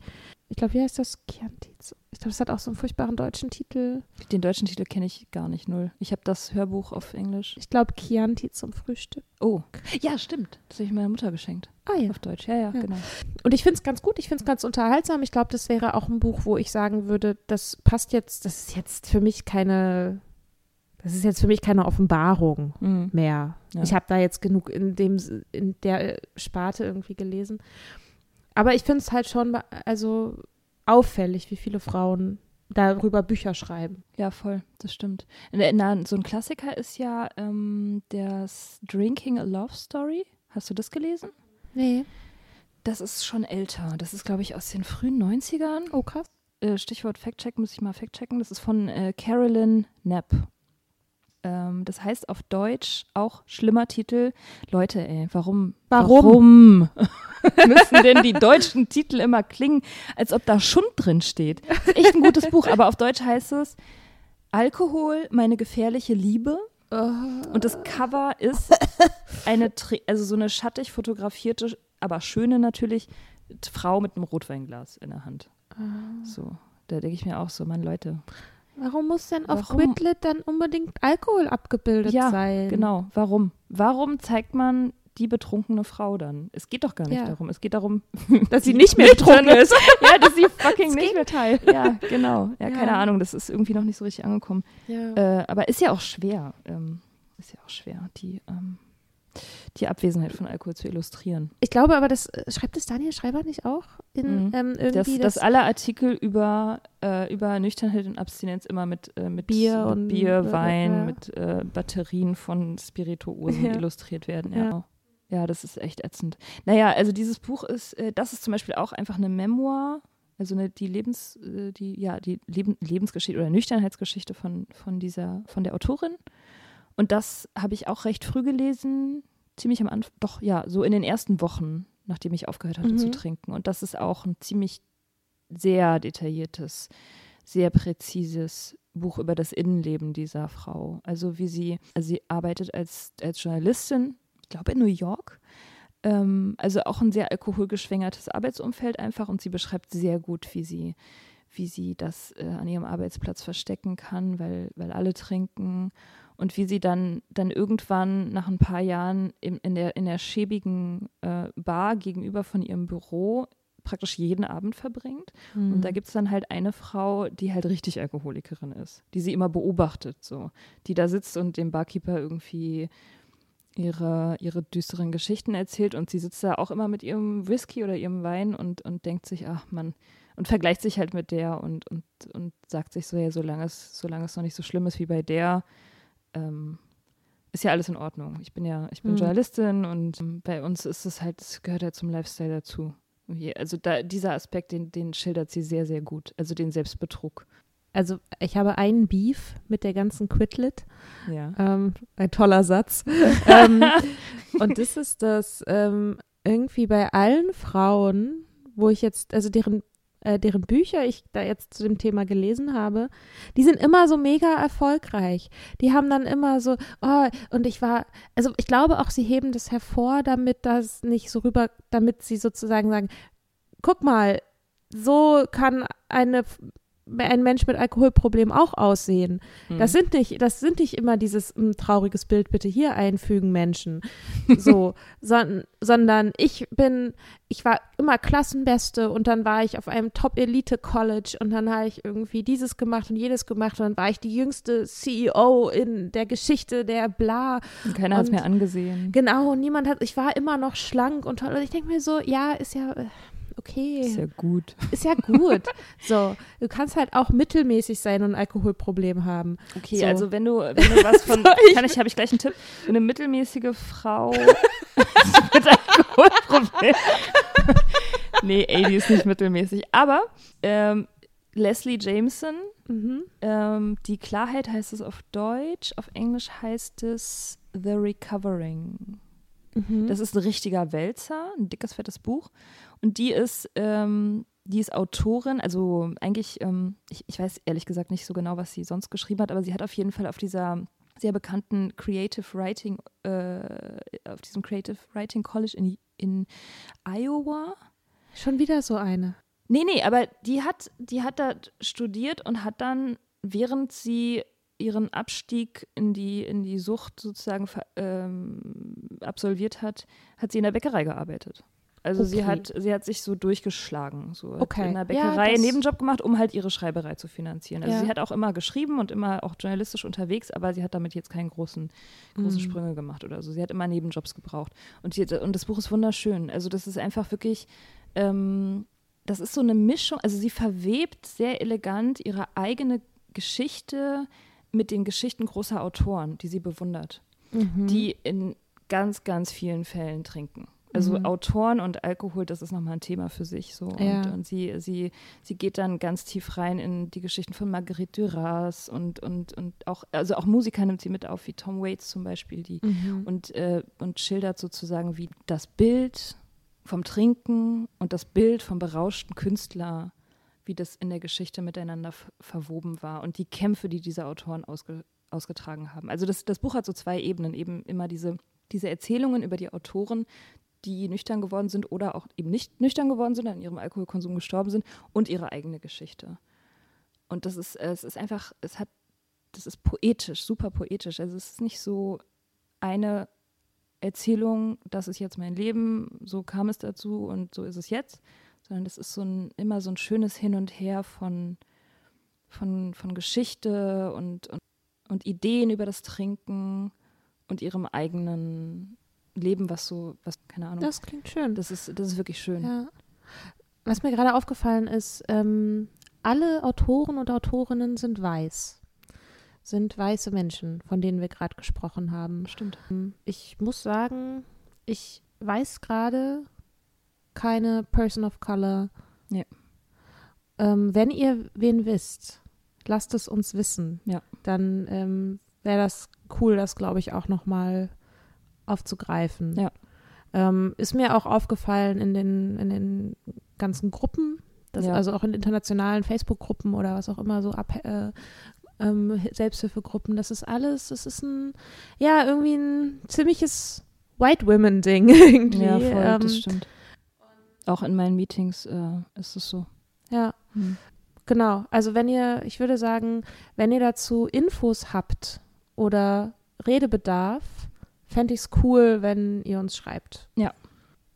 Ich glaube, wie heißt das? Chianti. Ich glaube, das hat auch so einen furchtbaren deutschen Titel. Den deutschen Titel kenne ich gar nicht, null. Ich habe das Hörbuch auf Englisch. Ich glaube, Chianti zum Frühstück. Oh, ja, stimmt. Das habe ich meiner Mutter geschenkt. Ah ja. Auf Deutsch, ja, ja, Ja. genau. Und ich finde es ganz gut. Ich finde es ganz unterhaltsam. Ich glaube, das wäre auch ein Buch, wo ich sagen würde, das passt jetzt, das ist jetzt für mich keine, das ist jetzt für mich keine Offenbarung. Mhm. mehr. Ja. Ich habe da jetzt genug in dem in der Sparte irgendwie gelesen. Aber ich finde es halt schon also auffällig, wie viele Frauen darüber Bücher schreiben. Ja, voll, das stimmt. Na, na, so ein Klassiker ist ja ähm, das Drinking a Love Story. Hast du das gelesen? Nee. Das ist schon älter. Das ist, glaube ich, aus den frühen 90ern. Oh, krass. Äh, Stichwort Fact-Check, muss ich mal fact-checken. Das ist von äh, Carolyn Knapp. Ähm, das heißt auf Deutsch auch schlimmer Titel. Leute, ey, warum? Warum? warum müssen denn die deutschen Titel immer klingen, als ob da Schund drin steht? Das ist echt ein gutes Buch, aber auf Deutsch heißt es Alkohol, meine gefährliche Liebe. Und das Cover ist eine, also so eine schattig fotografierte, aber schöne natürlich, Frau mit einem Rotweinglas in der Hand. So, da denke ich mir auch so, Mann, Leute. Warum muss denn auf Warum? Quidlet dann unbedingt Alkohol abgebildet ja, sein? genau. Warum? Warum zeigt man die betrunkene Frau dann? Es geht doch gar nicht Ja. darum. Es geht darum, Dass sie nicht mehr betrunken ist. ja, dass sie fucking Das nicht Gegenteil. Ja, genau. Ja, Ja. keine Ahnung. Das ist irgendwie noch nicht so richtig angekommen. Ja. Äh, aber ist ja auch schwer. Ähm, ist ja auch schwer, die, ähm, die Abwesenheit von Alkohol zu illustrieren. Ich glaube aber, das äh, schreibt es Daniel Schreiber nicht auch? In, Mhm. ähm, Dass, irgendwie dass alle Artikel über, äh, über Nüchternheit und Abstinenz immer mit, äh, mit Bier und- Bier, Wein, ja. mit äh, Batterien von Spirituosen Ja. illustriert werden. Ja. Ja. ja, das ist echt ätzend. Naja, also dieses Buch ist, äh, das ist zum Beispiel auch einfach eine Memoir, also eine, die Lebens, äh, die, ja, die Leben, Lebensgeschichte oder Nüchternheitsgeschichte von, von dieser, von der Autorin. Und das habe ich auch recht früh gelesen, ziemlich am Anfang, doch ja, so in den ersten Wochen, nachdem ich aufgehört hatte zu Mhm. trinken. Und das ist auch ein ziemlich sehr detailliertes, sehr präzises Buch über das Innenleben dieser Frau. Also wie sie, also sie arbeitet als, als Journalistin, ich glaube in New York. Ähm, also auch ein sehr alkoholgeschwängertes Arbeitsumfeld einfach und sie beschreibt sehr gut, wie sie, wie sie das äh, an ihrem Arbeitsplatz verstecken kann, weil, weil alle trinken und wie sie dann, dann irgendwann nach ein paar Jahren in, in, der, in der schäbigen äh, Bar gegenüber von ihrem Büro praktisch jeden Abend verbringt. Und da gibt es dann halt eine Frau, die halt richtig Alkoholikerin ist, die sie immer beobachtet, so, die da sitzt und dem Barkeeper irgendwie ihre, ihre düsteren Geschichten erzählt und sie sitzt da auch immer mit ihrem Whisky oder ihrem Wein und, und denkt sich, ach man, und vergleicht sich halt mit der und, und, und sagt sich so, ja, solange es, solange es noch nicht so schlimm ist wie bei der, ähm, ist ja alles in Ordnung. Ich bin ja, ich bin Mhm. Journalistin und ähm, bei uns ist es halt, es gehört halt zum Lifestyle dazu. Also da, dieser Aspekt, den, den schildert sie sehr, sehr gut. Also den Selbstbetrug. Also ich habe einen Beef mit der ganzen Quidlet. Ja. Ähm, ein toller Satz. ähm, und das ist das ähm, irgendwie bei allen Frauen, wo ich jetzt, also deren, äh, deren Bücher ich da jetzt zu dem Thema gelesen habe, die sind immer so mega erfolgreich. Die haben dann immer so, oh, und ich war, also ich glaube auch, sie heben das hervor, damit das nicht so rüber, damit sie sozusagen sagen, guck mal, so kann eine ein Mensch mit Alkoholproblem auch aussehen. Hm. Das sind nicht, das sind nicht immer dieses mm, trauriges Bild bitte hier einfügen Menschen, so, son, sondern ich bin, ich war immer Klassenbeste und dann war ich auf einem Top-Elite-College und dann habe ich irgendwie dieses gemacht und jedes gemacht und dann war ich die jüngste CEO in der Geschichte der Bla. Und Keiner hat es mir angesehen. Genau, niemand hat, ich war immer noch schlank und toll und ich denke mir so, ja, ist ja äh, okay Ist ja gut. ist ja gut. so, du kannst halt auch mittelmäßig sein und ein Alkoholproblem haben. Okay, So. also wenn du, wenn du was von, kann ich, habe ich gleich einen Tipp. Eine mittelmäßige Frau mit Alkoholproblem. nee, ey, die ist nicht mittelmäßig. Aber ähm, Leslie Jameson, Mhm. ähm, die Klarheit heißt es auf Deutsch, auf Englisch heißt es The Recovering. Mhm. Das ist ein richtiger Wälzer, ein dickes, fettes Buch. Und die ist, ähm, die ist Autorin, also eigentlich, ähm, ich, ich weiß ehrlich gesagt nicht so genau, was sie sonst geschrieben hat, aber sie hat auf jeden Fall auf dieser sehr bekannten Creative Writing, äh, auf diesem Creative Writing College in, in Iowa. Schon wieder so eine. Nee, nee, aber die hat, die hat da studiert und hat dann, während sie ihren Abstieg in die, in die Sucht sozusagen ähm, absolviert hat, hat sie in der Bäckerei gearbeitet. Also sie Okay. hat, sie hat sich so durchgeschlagen, so Okay. in der Ja, Bäckerei einen Nebenjob gemacht, um halt ihre Schreiberei zu finanzieren. Also Ja. sie hat auch immer geschrieben und immer auch journalistisch unterwegs, aber sie hat damit jetzt keinen großen, großen Mhm. Sprünge gemacht oder so. Sie hat immer Nebenjobs gebraucht. Und, die, und das Buch ist wunderschön. Also das ist einfach wirklich, ähm, das ist so eine Mischung, also sie verwebt sehr elegant ihre eigene Geschichte mit den Geschichten großer Autoren, die sie bewundert, Mhm. die in ganz, ganz vielen Fällen trinken. Also Mhm. Autoren und Alkohol, das ist nochmal ein Thema für sich. So. Ja. Und, und sie, sie, sie geht dann ganz tief rein in die Geschichten von Marguerite Duras und, und, und auch, also auch Musiker nimmt sie mit auf, wie Tom Waits zum Beispiel, die Mhm. und, äh, und schildert sozusagen, wie das Bild vom Trinken und das Bild vom berauschten Künstler, wie das in der Geschichte miteinander verwoben war und die Kämpfe, die diese Autoren ausge ausgetragen haben. Also das, das Buch hat so zwei Ebenen, eben immer diese, diese Erzählungen über die Autoren, die nüchtern geworden sind oder auch eben nicht nüchtern geworden sind, an ihrem Alkoholkonsum gestorben sind und ihre eigene Geschichte. Und das ist, es ist einfach, es hat, das ist poetisch, super poetisch. Also es ist nicht so eine Erzählung, das ist jetzt mein Leben, so kam es dazu und so ist es jetzt, sondern das ist so ein, immer so ein schönes Hin und Her von, von, von Geschichte und, und, und Ideen über das Trinken und ihrem eigenen Leben, was so, was, keine Ahnung. Das klingt schön. Das ist, das ist wirklich schön. Ja. Was mir gerade aufgefallen ist, ähm, alle Autoren und Autorinnen sind weiß. Sind weiße Menschen, von denen wir gerade gesprochen haben. Stimmt. Ich muss sagen, ich weiß gerade keine Person of Color. Ja. Ähm, wenn ihr wen wisst, lasst es uns wissen. Ja. Dann ähm, wäre das cool, das glaube ich auch nochmal aufzugreifen. Ja. Ähm, ist mir auch aufgefallen in den, in den ganzen Gruppen, Ja. also auch in internationalen Facebook-Gruppen oder was auch immer, so ab, äh, ähm, Selbsthilfegruppen, das ist alles, das ist ein, ja, irgendwie ein ziemliches White Women-Ding irgendwie. Ja, voll, ähm, das stimmt. Auch in meinen Meetings äh, ist es so. ja, Hm. genau. Also wenn ihr, ich würde sagen, wenn ihr dazu Infos habt oder Redebedarf, fände ich es cool, wenn ihr uns schreibt.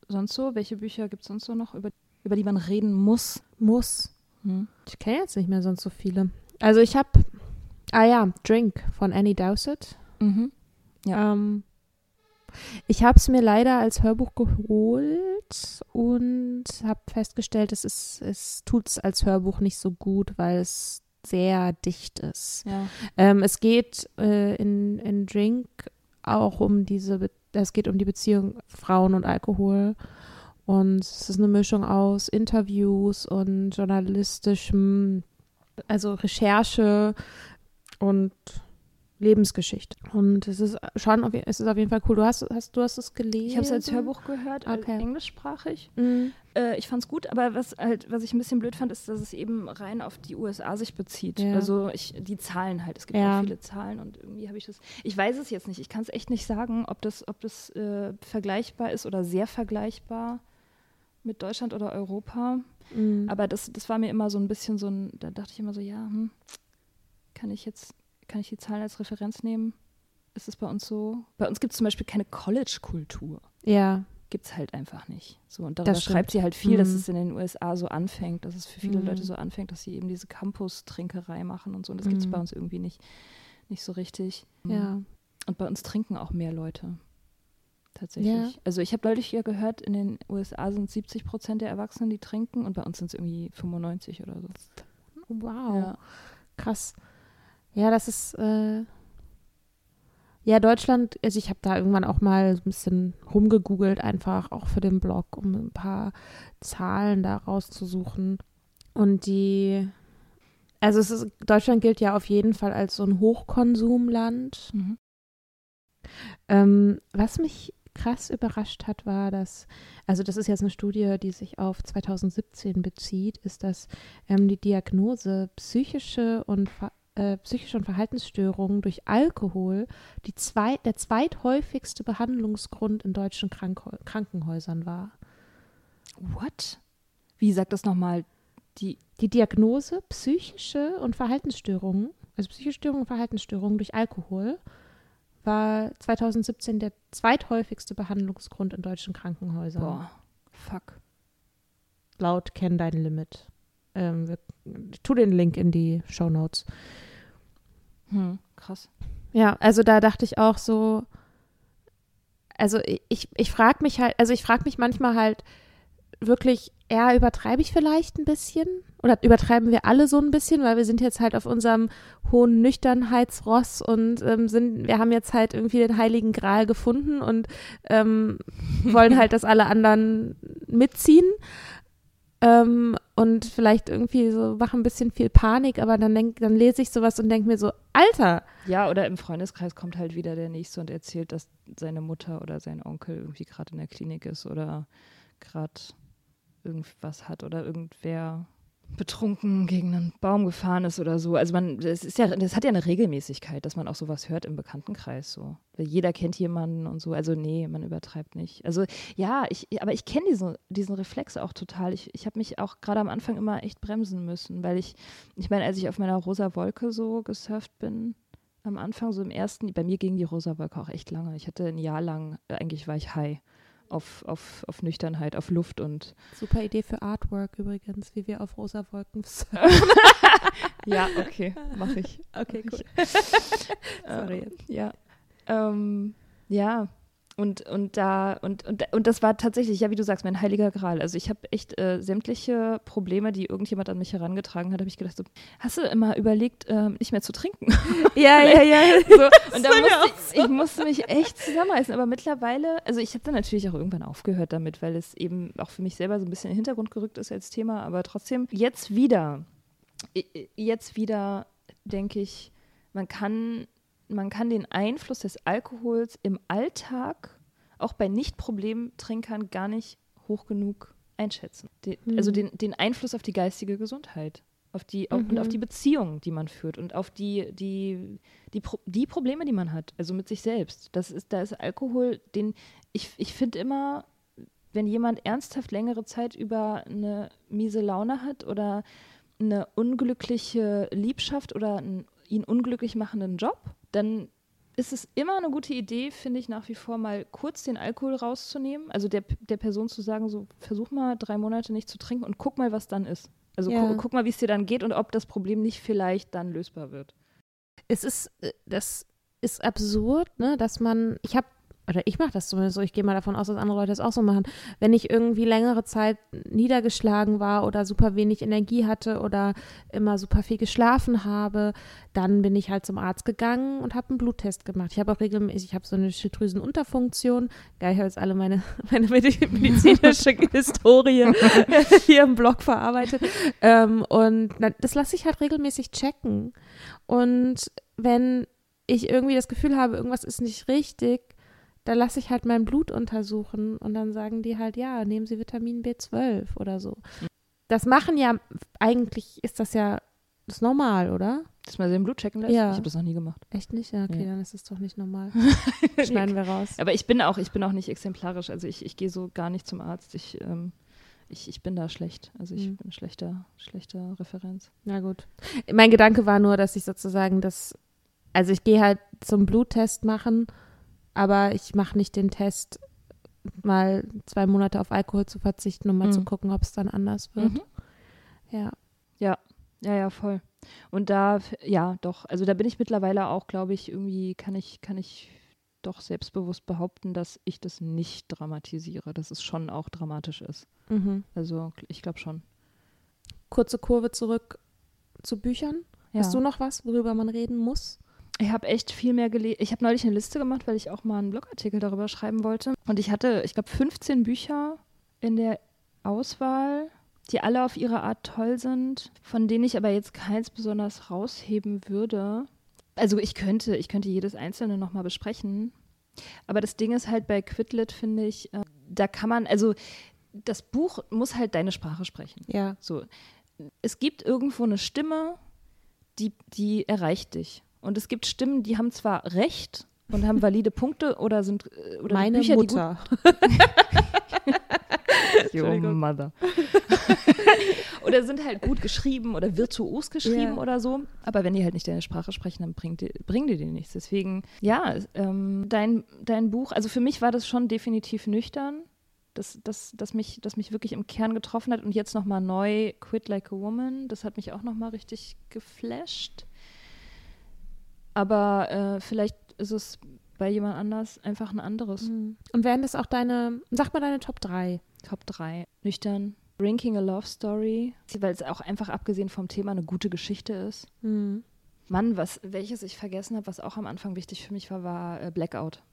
Sonst so? Welche Bücher gibt es sonst so noch, über, über die man reden muss? Muss. Hm. Ich kenne jetzt nicht mehr sonst so viele. Also ich habe, ah ja, Drink von Annie Dowsett. Mhm. Ja. Ähm, ich habe es mir leider als Hörbuch geholt und habe festgestellt, es, ist, es tut es als Hörbuch nicht so gut, weil es sehr dicht ist. Ja. Ähm, es geht äh, in, in Drink auch um diese, es geht um die Beziehung Frauen und Alkohol. Und es ist eine Mischung aus Interviews und journalistischem, also Recherche und Lebensgeschichte. Und es ist schon, auf, es ist auf jeden Fall cool. Du hast, hast, du hast es gelesen? Ich habe es als Hörbuch gehört, als Okay. englischsprachig. Mhm. Äh, ich fand es gut, aber was halt, was ich ein bisschen blöd fand, ist, dass es eben rein auf die USA sich bezieht. Ja. Also ich, die Zahlen halt. Es gibt Ja. viele Zahlen und irgendwie habe ich das. Ich weiß es jetzt nicht. Ich kann es echt nicht sagen, ob das, ob das äh, vergleichbar ist oder sehr vergleichbar mit Deutschland oder Europa. Mhm. Aber das, das war mir immer so ein bisschen so ein, da dachte ich immer so, ja, hm, kann ich jetzt, kann ich die Zahlen als Referenz nehmen? Ist es bei uns so? Bei uns gibt es zum Beispiel keine College-Kultur. ja, Gibt es halt einfach nicht. So, und darüber schreibt sie halt viel, dass Mhm. es in den USA so anfängt, dass es für viele Mhm. Leute so anfängt, dass sie eben diese Campus-Trinkerei machen und so. Und das gibt es Mhm. bei uns irgendwie nicht, nicht so richtig. ja. Und bei uns trinken auch mehr Leute. Tatsächlich. Ja. Also ich habe deutlich ja gehört, in den USA sind 70 Prozent der Erwachsenen, die trinken und bei uns sind es irgendwie 95 oder so. Wow. Ja. Krass. Ja, das ist, äh, ja, Deutschland, also ich habe da irgendwann auch mal ein bisschen rumgegoogelt, einfach auch für den Blog, um ein paar Zahlen da rauszusuchen. Und die, also es ist, Deutschland gilt ja auf jeden Fall als so ein Hochkonsumland. Mhm. Ähm, was mich krass überrascht hat, war, dass, also das ist jetzt eine Studie, die sich auf 2017 bezieht, ist, dass ähm, die Diagnose psychische und, Ver- äh, psychische und Verhaltensstörungen durch Alkohol die zweit, der zweithäufigste Behandlungsgrund in deutschen Krankhäu Krankenhäusern war. What? Wie sagt das nochmal? Die, Die Diagnose psychische und Verhaltensstörungen, also psychische Störungen und Verhaltensstörungen durch Alkohol, war 2017 der zweithäufigste Behandlungsgrund in deutschen Krankenhäusern. boah, fuck. laut Kenn Dein Limit. Ähm, wir, ich tu den Link in die Show Notes. Hm, krass. Ja, also da dachte ich auch so, also ich, ich frage mich halt, also ich frage mich manchmal halt wirklich, eher übertreibe ich vielleicht ein bisschen oder übertreiben wir alle so ein bisschen, weil wir sind jetzt halt auf unserem hohen Nüchternheitsross und ähm, sind, wir haben jetzt halt irgendwie den heiligen Gral gefunden und ähm, wollen halt, dass alle anderen mitziehen. Ähm, und vielleicht irgendwie so machen ein bisschen viel Panik, aber dann denk, dann lese ich sowas und denke mir so, Alter, Ja, oder im Freundeskreis kommt halt wieder der Nächste und erzählt, dass seine Mutter oder sein Onkel irgendwie gerade in der Klinik ist oder gerade irgendwas hat oder irgendwer betrunken gegen einen Baum gefahren ist oder so. Also man, das ist ja, das hat ja eine Regelmäßigkeit, dass man auch sowas hört im Bekanntenkreis so. Jeder kennt jemanden und so. Also nee, man übertreibt nicht. Also ja, ich, aber ich kenne diesen, diesen Reflex auch total. Ich, ich habe mich auch gerade am Anfang immer echt bremsen müssen, weil ich, ich meine, als ich auf meiner rosa Wolke so gesurft bin, am Anfang, so im ersten, bei mir ging die rosa Wolke auch echt lange. Ich hatte ein Jahr lang, äh, eigentlich war ich high auf, auf, auf Nüchternheit, auf Luft und Super Idee für Artwork übrigens, wie wir auf rosa Wolken. ja, okay, mache ich. okay, Mach cool. ich. Sorry. Ähm, ja. Ähm, ja. Und, und da, und, und, und das war tatsächlich, ja, wie du sagst, mein heiliger Gral. Also ich habe echt äh, sämtliche Probleme, die irgendjemand an mich herangetragen hat, habe ich gedacht, so, hast du immer überlegt, ähm, nicht mehr zu trinken? Ja, ja, ja. So, und da musste ich, ich musste mich echt zusammenreißen. Aber mittlerweile, also ich habe dann natürlich auch irgendwann aufgehört damit, weil es eben auch für mich selber so ein bisschen in den Hintergrund gerückt ist als Thema. Aber trotzdem, jetzt wieder, jetzt wieder denke ich, man kann, man kann den Einfluss des Alkohols im Alltag auch bei Nicht-Problemtrinkern gar nicht hoch genug einschätzen. Den, Also Mhm. den, den Einfluss auf die geistige Gesundheit. Auf die, auf, und auf Mhm. die Beziehungen, die man führt und auf die, die, die, Pro die Probleme, die man hat, also mit sich selbst. Das ist, da ist Alkohol, den, ich, ich finde immer, wenn jemand ernsthaft längere Zeit über eine miese Laune hat oder eine unglückliche Liebschaft oder einen ihn unglücklich machenden Job, dann ist es immer eine gute Idee, finde ich nach wie vor mal kurz den Alkohol rauszunehmen. Also der, der Person zu sagen, so versuch mal drei Monate nicht zu trinken und guck mal, was dann ist. Also Ja. gu guck mal, wie es dir dann geht und ob das Problem nicht vielleicht dann lösbar wird. Es ist, äh, das ist absurd, ne, dass man, ich habe, oder ich mache das zumindest so, ich gehe mal davon aus, dass andere Leute das auch so machen, wenn ich irgendwie längere Zeit niedergeschlagen war oder super wenig Energie hatte oder immer super viel geschlafen habe, dann bin ich halt zum Arzt gegangen und habe einen Bluttest gemacht. Ich habe auch regelmäßig, ich habe so eine Schilddrüsenunterfunktion, geil, ich habe jetzt alle meine, meine medi- medizinische Historie hier im Blog verarbeitet. Ähm, und das lasse ich halt regelmäßig checken. Und wenn ich irgendwie das Gefühl habe, irgendwas ist nicht richtig, dann lasse ich halt mein Blut untersuchen und dann sagen die halt, ja, nehmen Sie Vitamin B12 oder so. Das machen ja, eigentlich ist das ja das ist normal, oder? Dass man den Blut checken lässt? Ja. Ich habe das noch nie gemacht. Echt nicht? Ja, okay, Nee. dann ist es doch nicht normal. Schneiden wir raus. Aber ich bin auch, ich bin auch nicht exemplarisch. Also ich, ich gehe so gar nicht zum Arzt. Ich, ähm, ich, ich bin da schlecht. Also ich Mhm. bin schlechter, schlechter Referenz. Na gut. Mein Gedanke war nur, dass ich sozusagen das, also ich gehe halt zum Bluttest machen, aber ich mache nicht den Test, mal zwei Monate auf Alkohol zu verzichten, um mal Mhm. zu gucken, ob es dann anders wird. Mhm. Ja. Ja, ja, voll. Und da, ja, doch. Also da bin ich mittlerweile auch, glaube ich, irgendwie kann ich, kann ich doch selbstbewusst behaupten, dass ich das nicht dramatisiere, dass es schon auch dramatisch ist. Mhm. Also ich glaube schon. Kurze Kurve zurück zu Büchern. Ja. Hast du noch was, worüber man reden muss? Ich habe echt viel mehr gelesen. Ich habe neulich eine Liste gemacht, weil ich auch mal einen Blogartikel darüber schreiben wollte. Und ich hatte, ich glaube, 15 Bücher in der Auswahl, die alle auf ihre Art toll sind, von denen ich aber jetzt keins besonders rausheben würde. Also ich könnte, ich könnte jedes einzelne nochmal besprechen. Aber das Ding ist halt bei Quidlit, finde ich, äh, da kann man, also das Buch muss halt deine Sprache sprechen. Ja. So, es gibt irgendwo eine Stimme, die, die erreicht dich. Und es gibt Stimmen, die haben zwar recht und haben valide Punkte oder sind äh, oder Meine Bücher, Mutter. Entschuldigung. Mother. oder sind halt gut geschrieben oder virtuos geschrieben Ja. oder so. Aber wenn die halt nicht deine Sprache sprechen, dann bringt die, bringen die dir nichts. Deswegen, ja, ähm, dein, dein Buch, also für mich war das schon definitiv nüchtern. Das, das, das, mich, das mich wirklich im Kern getroffen hat und jetzt nochmal neu Quit Like a Woman, das hat mich auch nochmal richtig geflasht. Aber äh, vielleicht ist es bei jemand anders einfach ein anderes. Mhm. Und wären das auch deine, sag mal deine Top 3. Top 3. Nüchtern. Drinking a Love Story, weil es auch einfach abgesehen vom Thema eine gute Geschichte ist. Mhm. Mann, was, welches ich vergessen habe, was auch am Anfang wichtig für mich war, war äh, Blackout.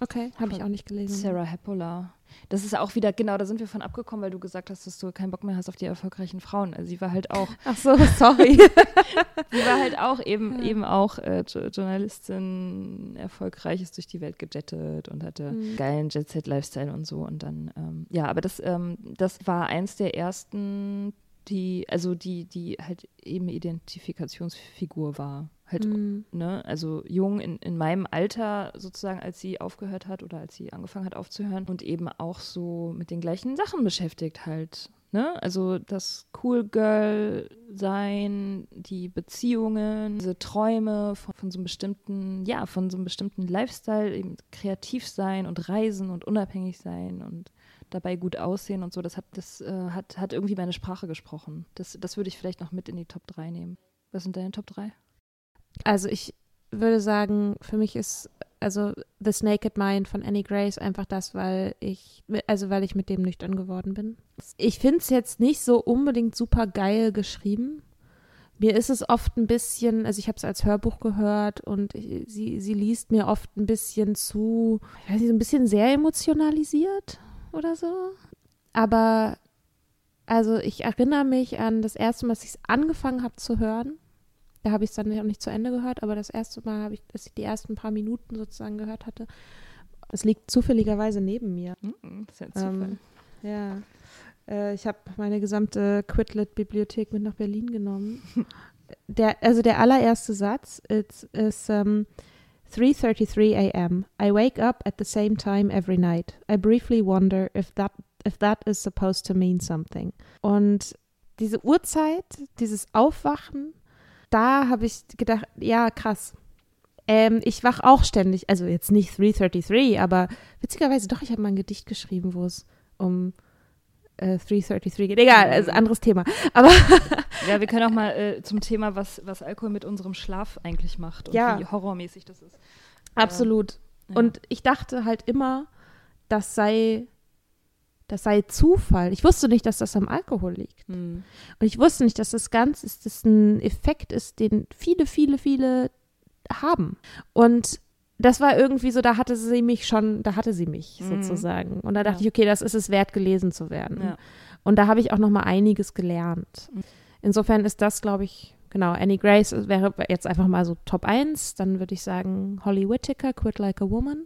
Okay, habe ich auch nicht gelesen. Sarah Heppola. Das ist auch wieder, genau, da sind wir von abgekommen, weil du gesagt hast, dass du keinen Bock mehr hast auf die erfolgreichen Frauen. Also sie war halt auch, Ach so, sorry. sie war halt auch eben, eben auch äh, Jo- Journalistin, erfolgreich, ist durch die Welt gejettet und hatte Mhm. geilen Jet-Set-Lifestyle und so. Und dann, ähm, ja, aber das, ähm, das war eins der ersten, die, also die, die halt eben Identifikationsfigur war. Halt Mhm. ne, also jung in, in meinem Alter sozusagen, als sie aufgehört hat oder als sie angefangen hat aufzuhören und eben auch so mit den gleichen Sachen beschäftigt halt. Ne? Also das Cool Girl sein, die Beziehungen, diese Träume von, von so einem bestimmten, ja, von so einem bestimmten Lifestyle, eben kreativ sein und reisen und unabhängig sein und dabei gut aussehen und so, das hat, das äh, hat, hat irgendwie meine Sprache gesprochen. Das, das würde ich vielleicht noch mit in die Top 3 nehmen. Was sind deine Top 3? Also ich würde sagen, für mich ist also The Naked Mind von Annie Grace einfach das, weil ich, also weil ich mit dem nüchtern geworden bin. Ich finde es jetzt nicht so unbedingt super geil geschrieben. Mir ist es oft ein bisschen, also ich habe es als Hörbuch gehört und ich, sie, sie liest mir oft ein bisschen zu, ich weiß nicht, ein bisschen sehr emotionalisiert oder so. Aber also ich erinnere mich an das erste Mal, dass ich es angefangen habe zu hören. Da habe ich es dann noch nicht zu Ende gehört, aber das erste Mal habe ich, dass ich die ersten paar Minuten sozusagen gehört hatte. Es liegt zufälligerweise neben mir. Das ist ja ein Zufall. Ähm, ja. Äh, ich habe meine gesamte Quidlet-Bibliothek mit nach Berlin genommen. der, also der allererste Satz ist, ist um, 3.33 a.m. I wake up at the same time every night. I briefly wonder if that, if that is supposed to mean something. Und diese Uhrzeit, dieses Aufwachen, da habe ich gedacht, ja, krass. Ähm, ich wach auch ständig, also jetzt nicht 333, aber witzigerweise doch, ich habe mal ein Gedicht geschrieben, wo es um äh, 333 geht. Egal, also anderes Thema. Aber Ja, wir können auch mal äh, zum Thema, was, was Alkohol mit unserem Schlaf eigentlich macht und Ja. wie horrormäßig das ist. absolut. Ja. Und ich dachte halt immer, das sei, das sei Zufall. Ich wusste nicht, dass das am Alkohol liegt. Hm. Und ich wusste nicht, dass das ganz ist, das ein Effekt ist, den viele, viele, viele haben. Und das war irgendwie so, da hatte sie mich schon, da hatte sie mich Mhm. sozusagen. Und da dachte Ja. ich, okay, das ist es wert, gelesen zu werden. Ja. Und da habe ich auch noch mal einiges gelernt. Mhm. Insofern ist das, glaube ich, genau, Annie Grace wäre jetzt einfach mal so Top 1. Dann würde ich sagen Holly Whittaker, Quit Like a Woman.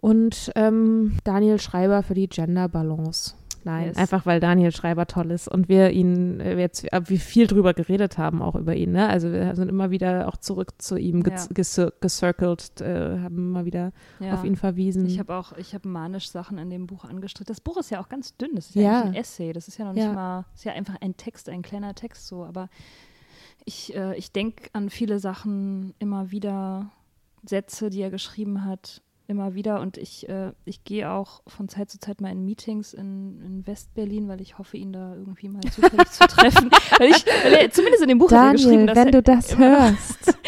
Und ähm, Daniel Schreiber für die Gender Balance. Nein, Yes. einfach weil Daniel Schreiber toll ist und wir ihn äh, jetzt äh, wir viel drüber geredet haben, auch über ihn. Ne? Also wir sind immer wieder auch zurück zu ihm Ja. gez- gecir- gecircled, äh, haben immer wieder Ja. auf ihn verwiesen. Ich habe auch, ich habe manisch Sachen in dem Buch angestrichen. Das Buch ist ja auch ganz dünn. Das ist ja, Ja. ein Essay. Das ist ja noch nicht Ja. mal, ist ja einfach ein Text, ein kleiner Text so. Aber ich, äh, ich denke an viele Sachen immer wieder, Sätze, die er geschrieben hat, immer wieder. Und ich, äh, ich gehe auch von Zeit zu Zeit mal in Meetings in, in West-Berlin, weil ich hoffe, ihn da irgendwie mal zufällig zu treffen. Weil ich, weil er, zumindest in dem Buch hat er geschrieben, Daniel, dass wenn er du das hörst.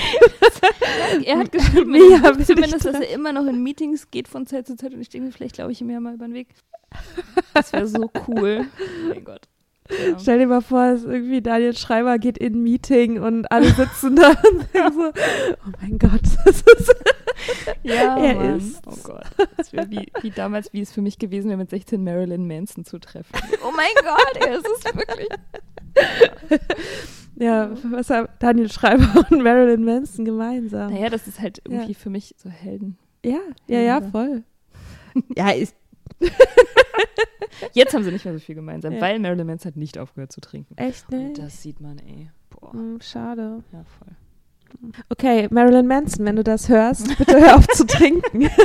er hat geschrieben, dich zumindest, dass er immer noch in Meetings geht von Zeit zu Zeit und ich denke, vielleicht glaube ich ihm ja mal über den Weg. Das wäre so cool. Oh mein Gott. Ja. Stell dir mal vor, es ist irgendwie Daniel Schreiber geht in ein Meeting und alle sitzen da und denken so, oh mein Gott, das ist Ja, Er Mann. ist- Oh Gott. Das wäre wie, wie damals, wie es für mich gewesen wäre, mit 16 Marilyn Manson zu treffen. Oh mein Gott, er ist es wirklich. ja, was haben Daniel Schreiber und Marilyn Manson gemeinsam? Naja, das ist halt irgendwie für mich so Helden. Ja, ja, ja, Ja. voll. Ja, ist Jetzt haben sie nicht mehr so viel gemeinsam, Ja. weil Marilyn Manson hat nicht aufgehört zu trinken. echt Und nicht. das sieht man, ey. Boah. Hm, schade. Ja, voll. Okay, Marilyn Manson, wenn du das hörst, bitte hör auf zu trinken.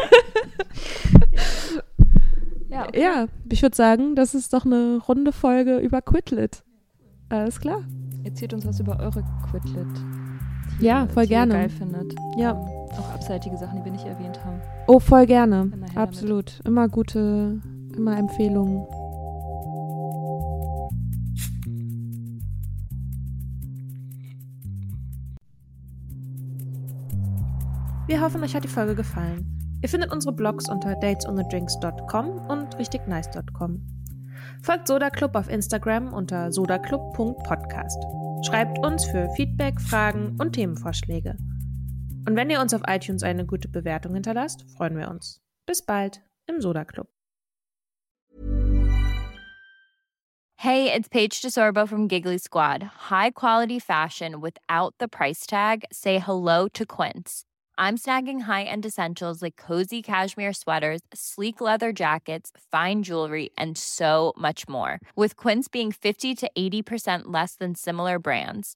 Ja, ja, ich würde sagen, das ist doch eine runde Folge über Quitlet. Alles klar. Erzählt uns was über eure Quidlet. die Ja, ihr- voll die ihr gerne. geil findet. Ja. Auch abseitige Sachen, die wir nicht erwähnt haben. Oh, voll gerne. Immer her damit. Absolut. Immer gute, immer Empfehlungen. Wir hoffen, euch hat die Folge gefallen. Ihr findet unsere Blogs unter datesonthedrinks.com und richtignice.com. Folgt Soda Club auf Instagram unter sodaclub.podcast. Schreibt uns für Feedback, Fragen und Themenvorschläge. Und wenn ihr uns auf iTunes eine gute Bewertung hinterlasst, freuen wir uns. Bis bald im Soda Club. Hey, it's Paige DeSorbo from Giggly Squad. High quality fashion without the price tag. Say hello to Quince. I'm snagging high-end essentials like cozy cashmere sweaters, sleek leather jackets, fine jewelry, and so much more. With Quince being 50 to 80% less than similar brands.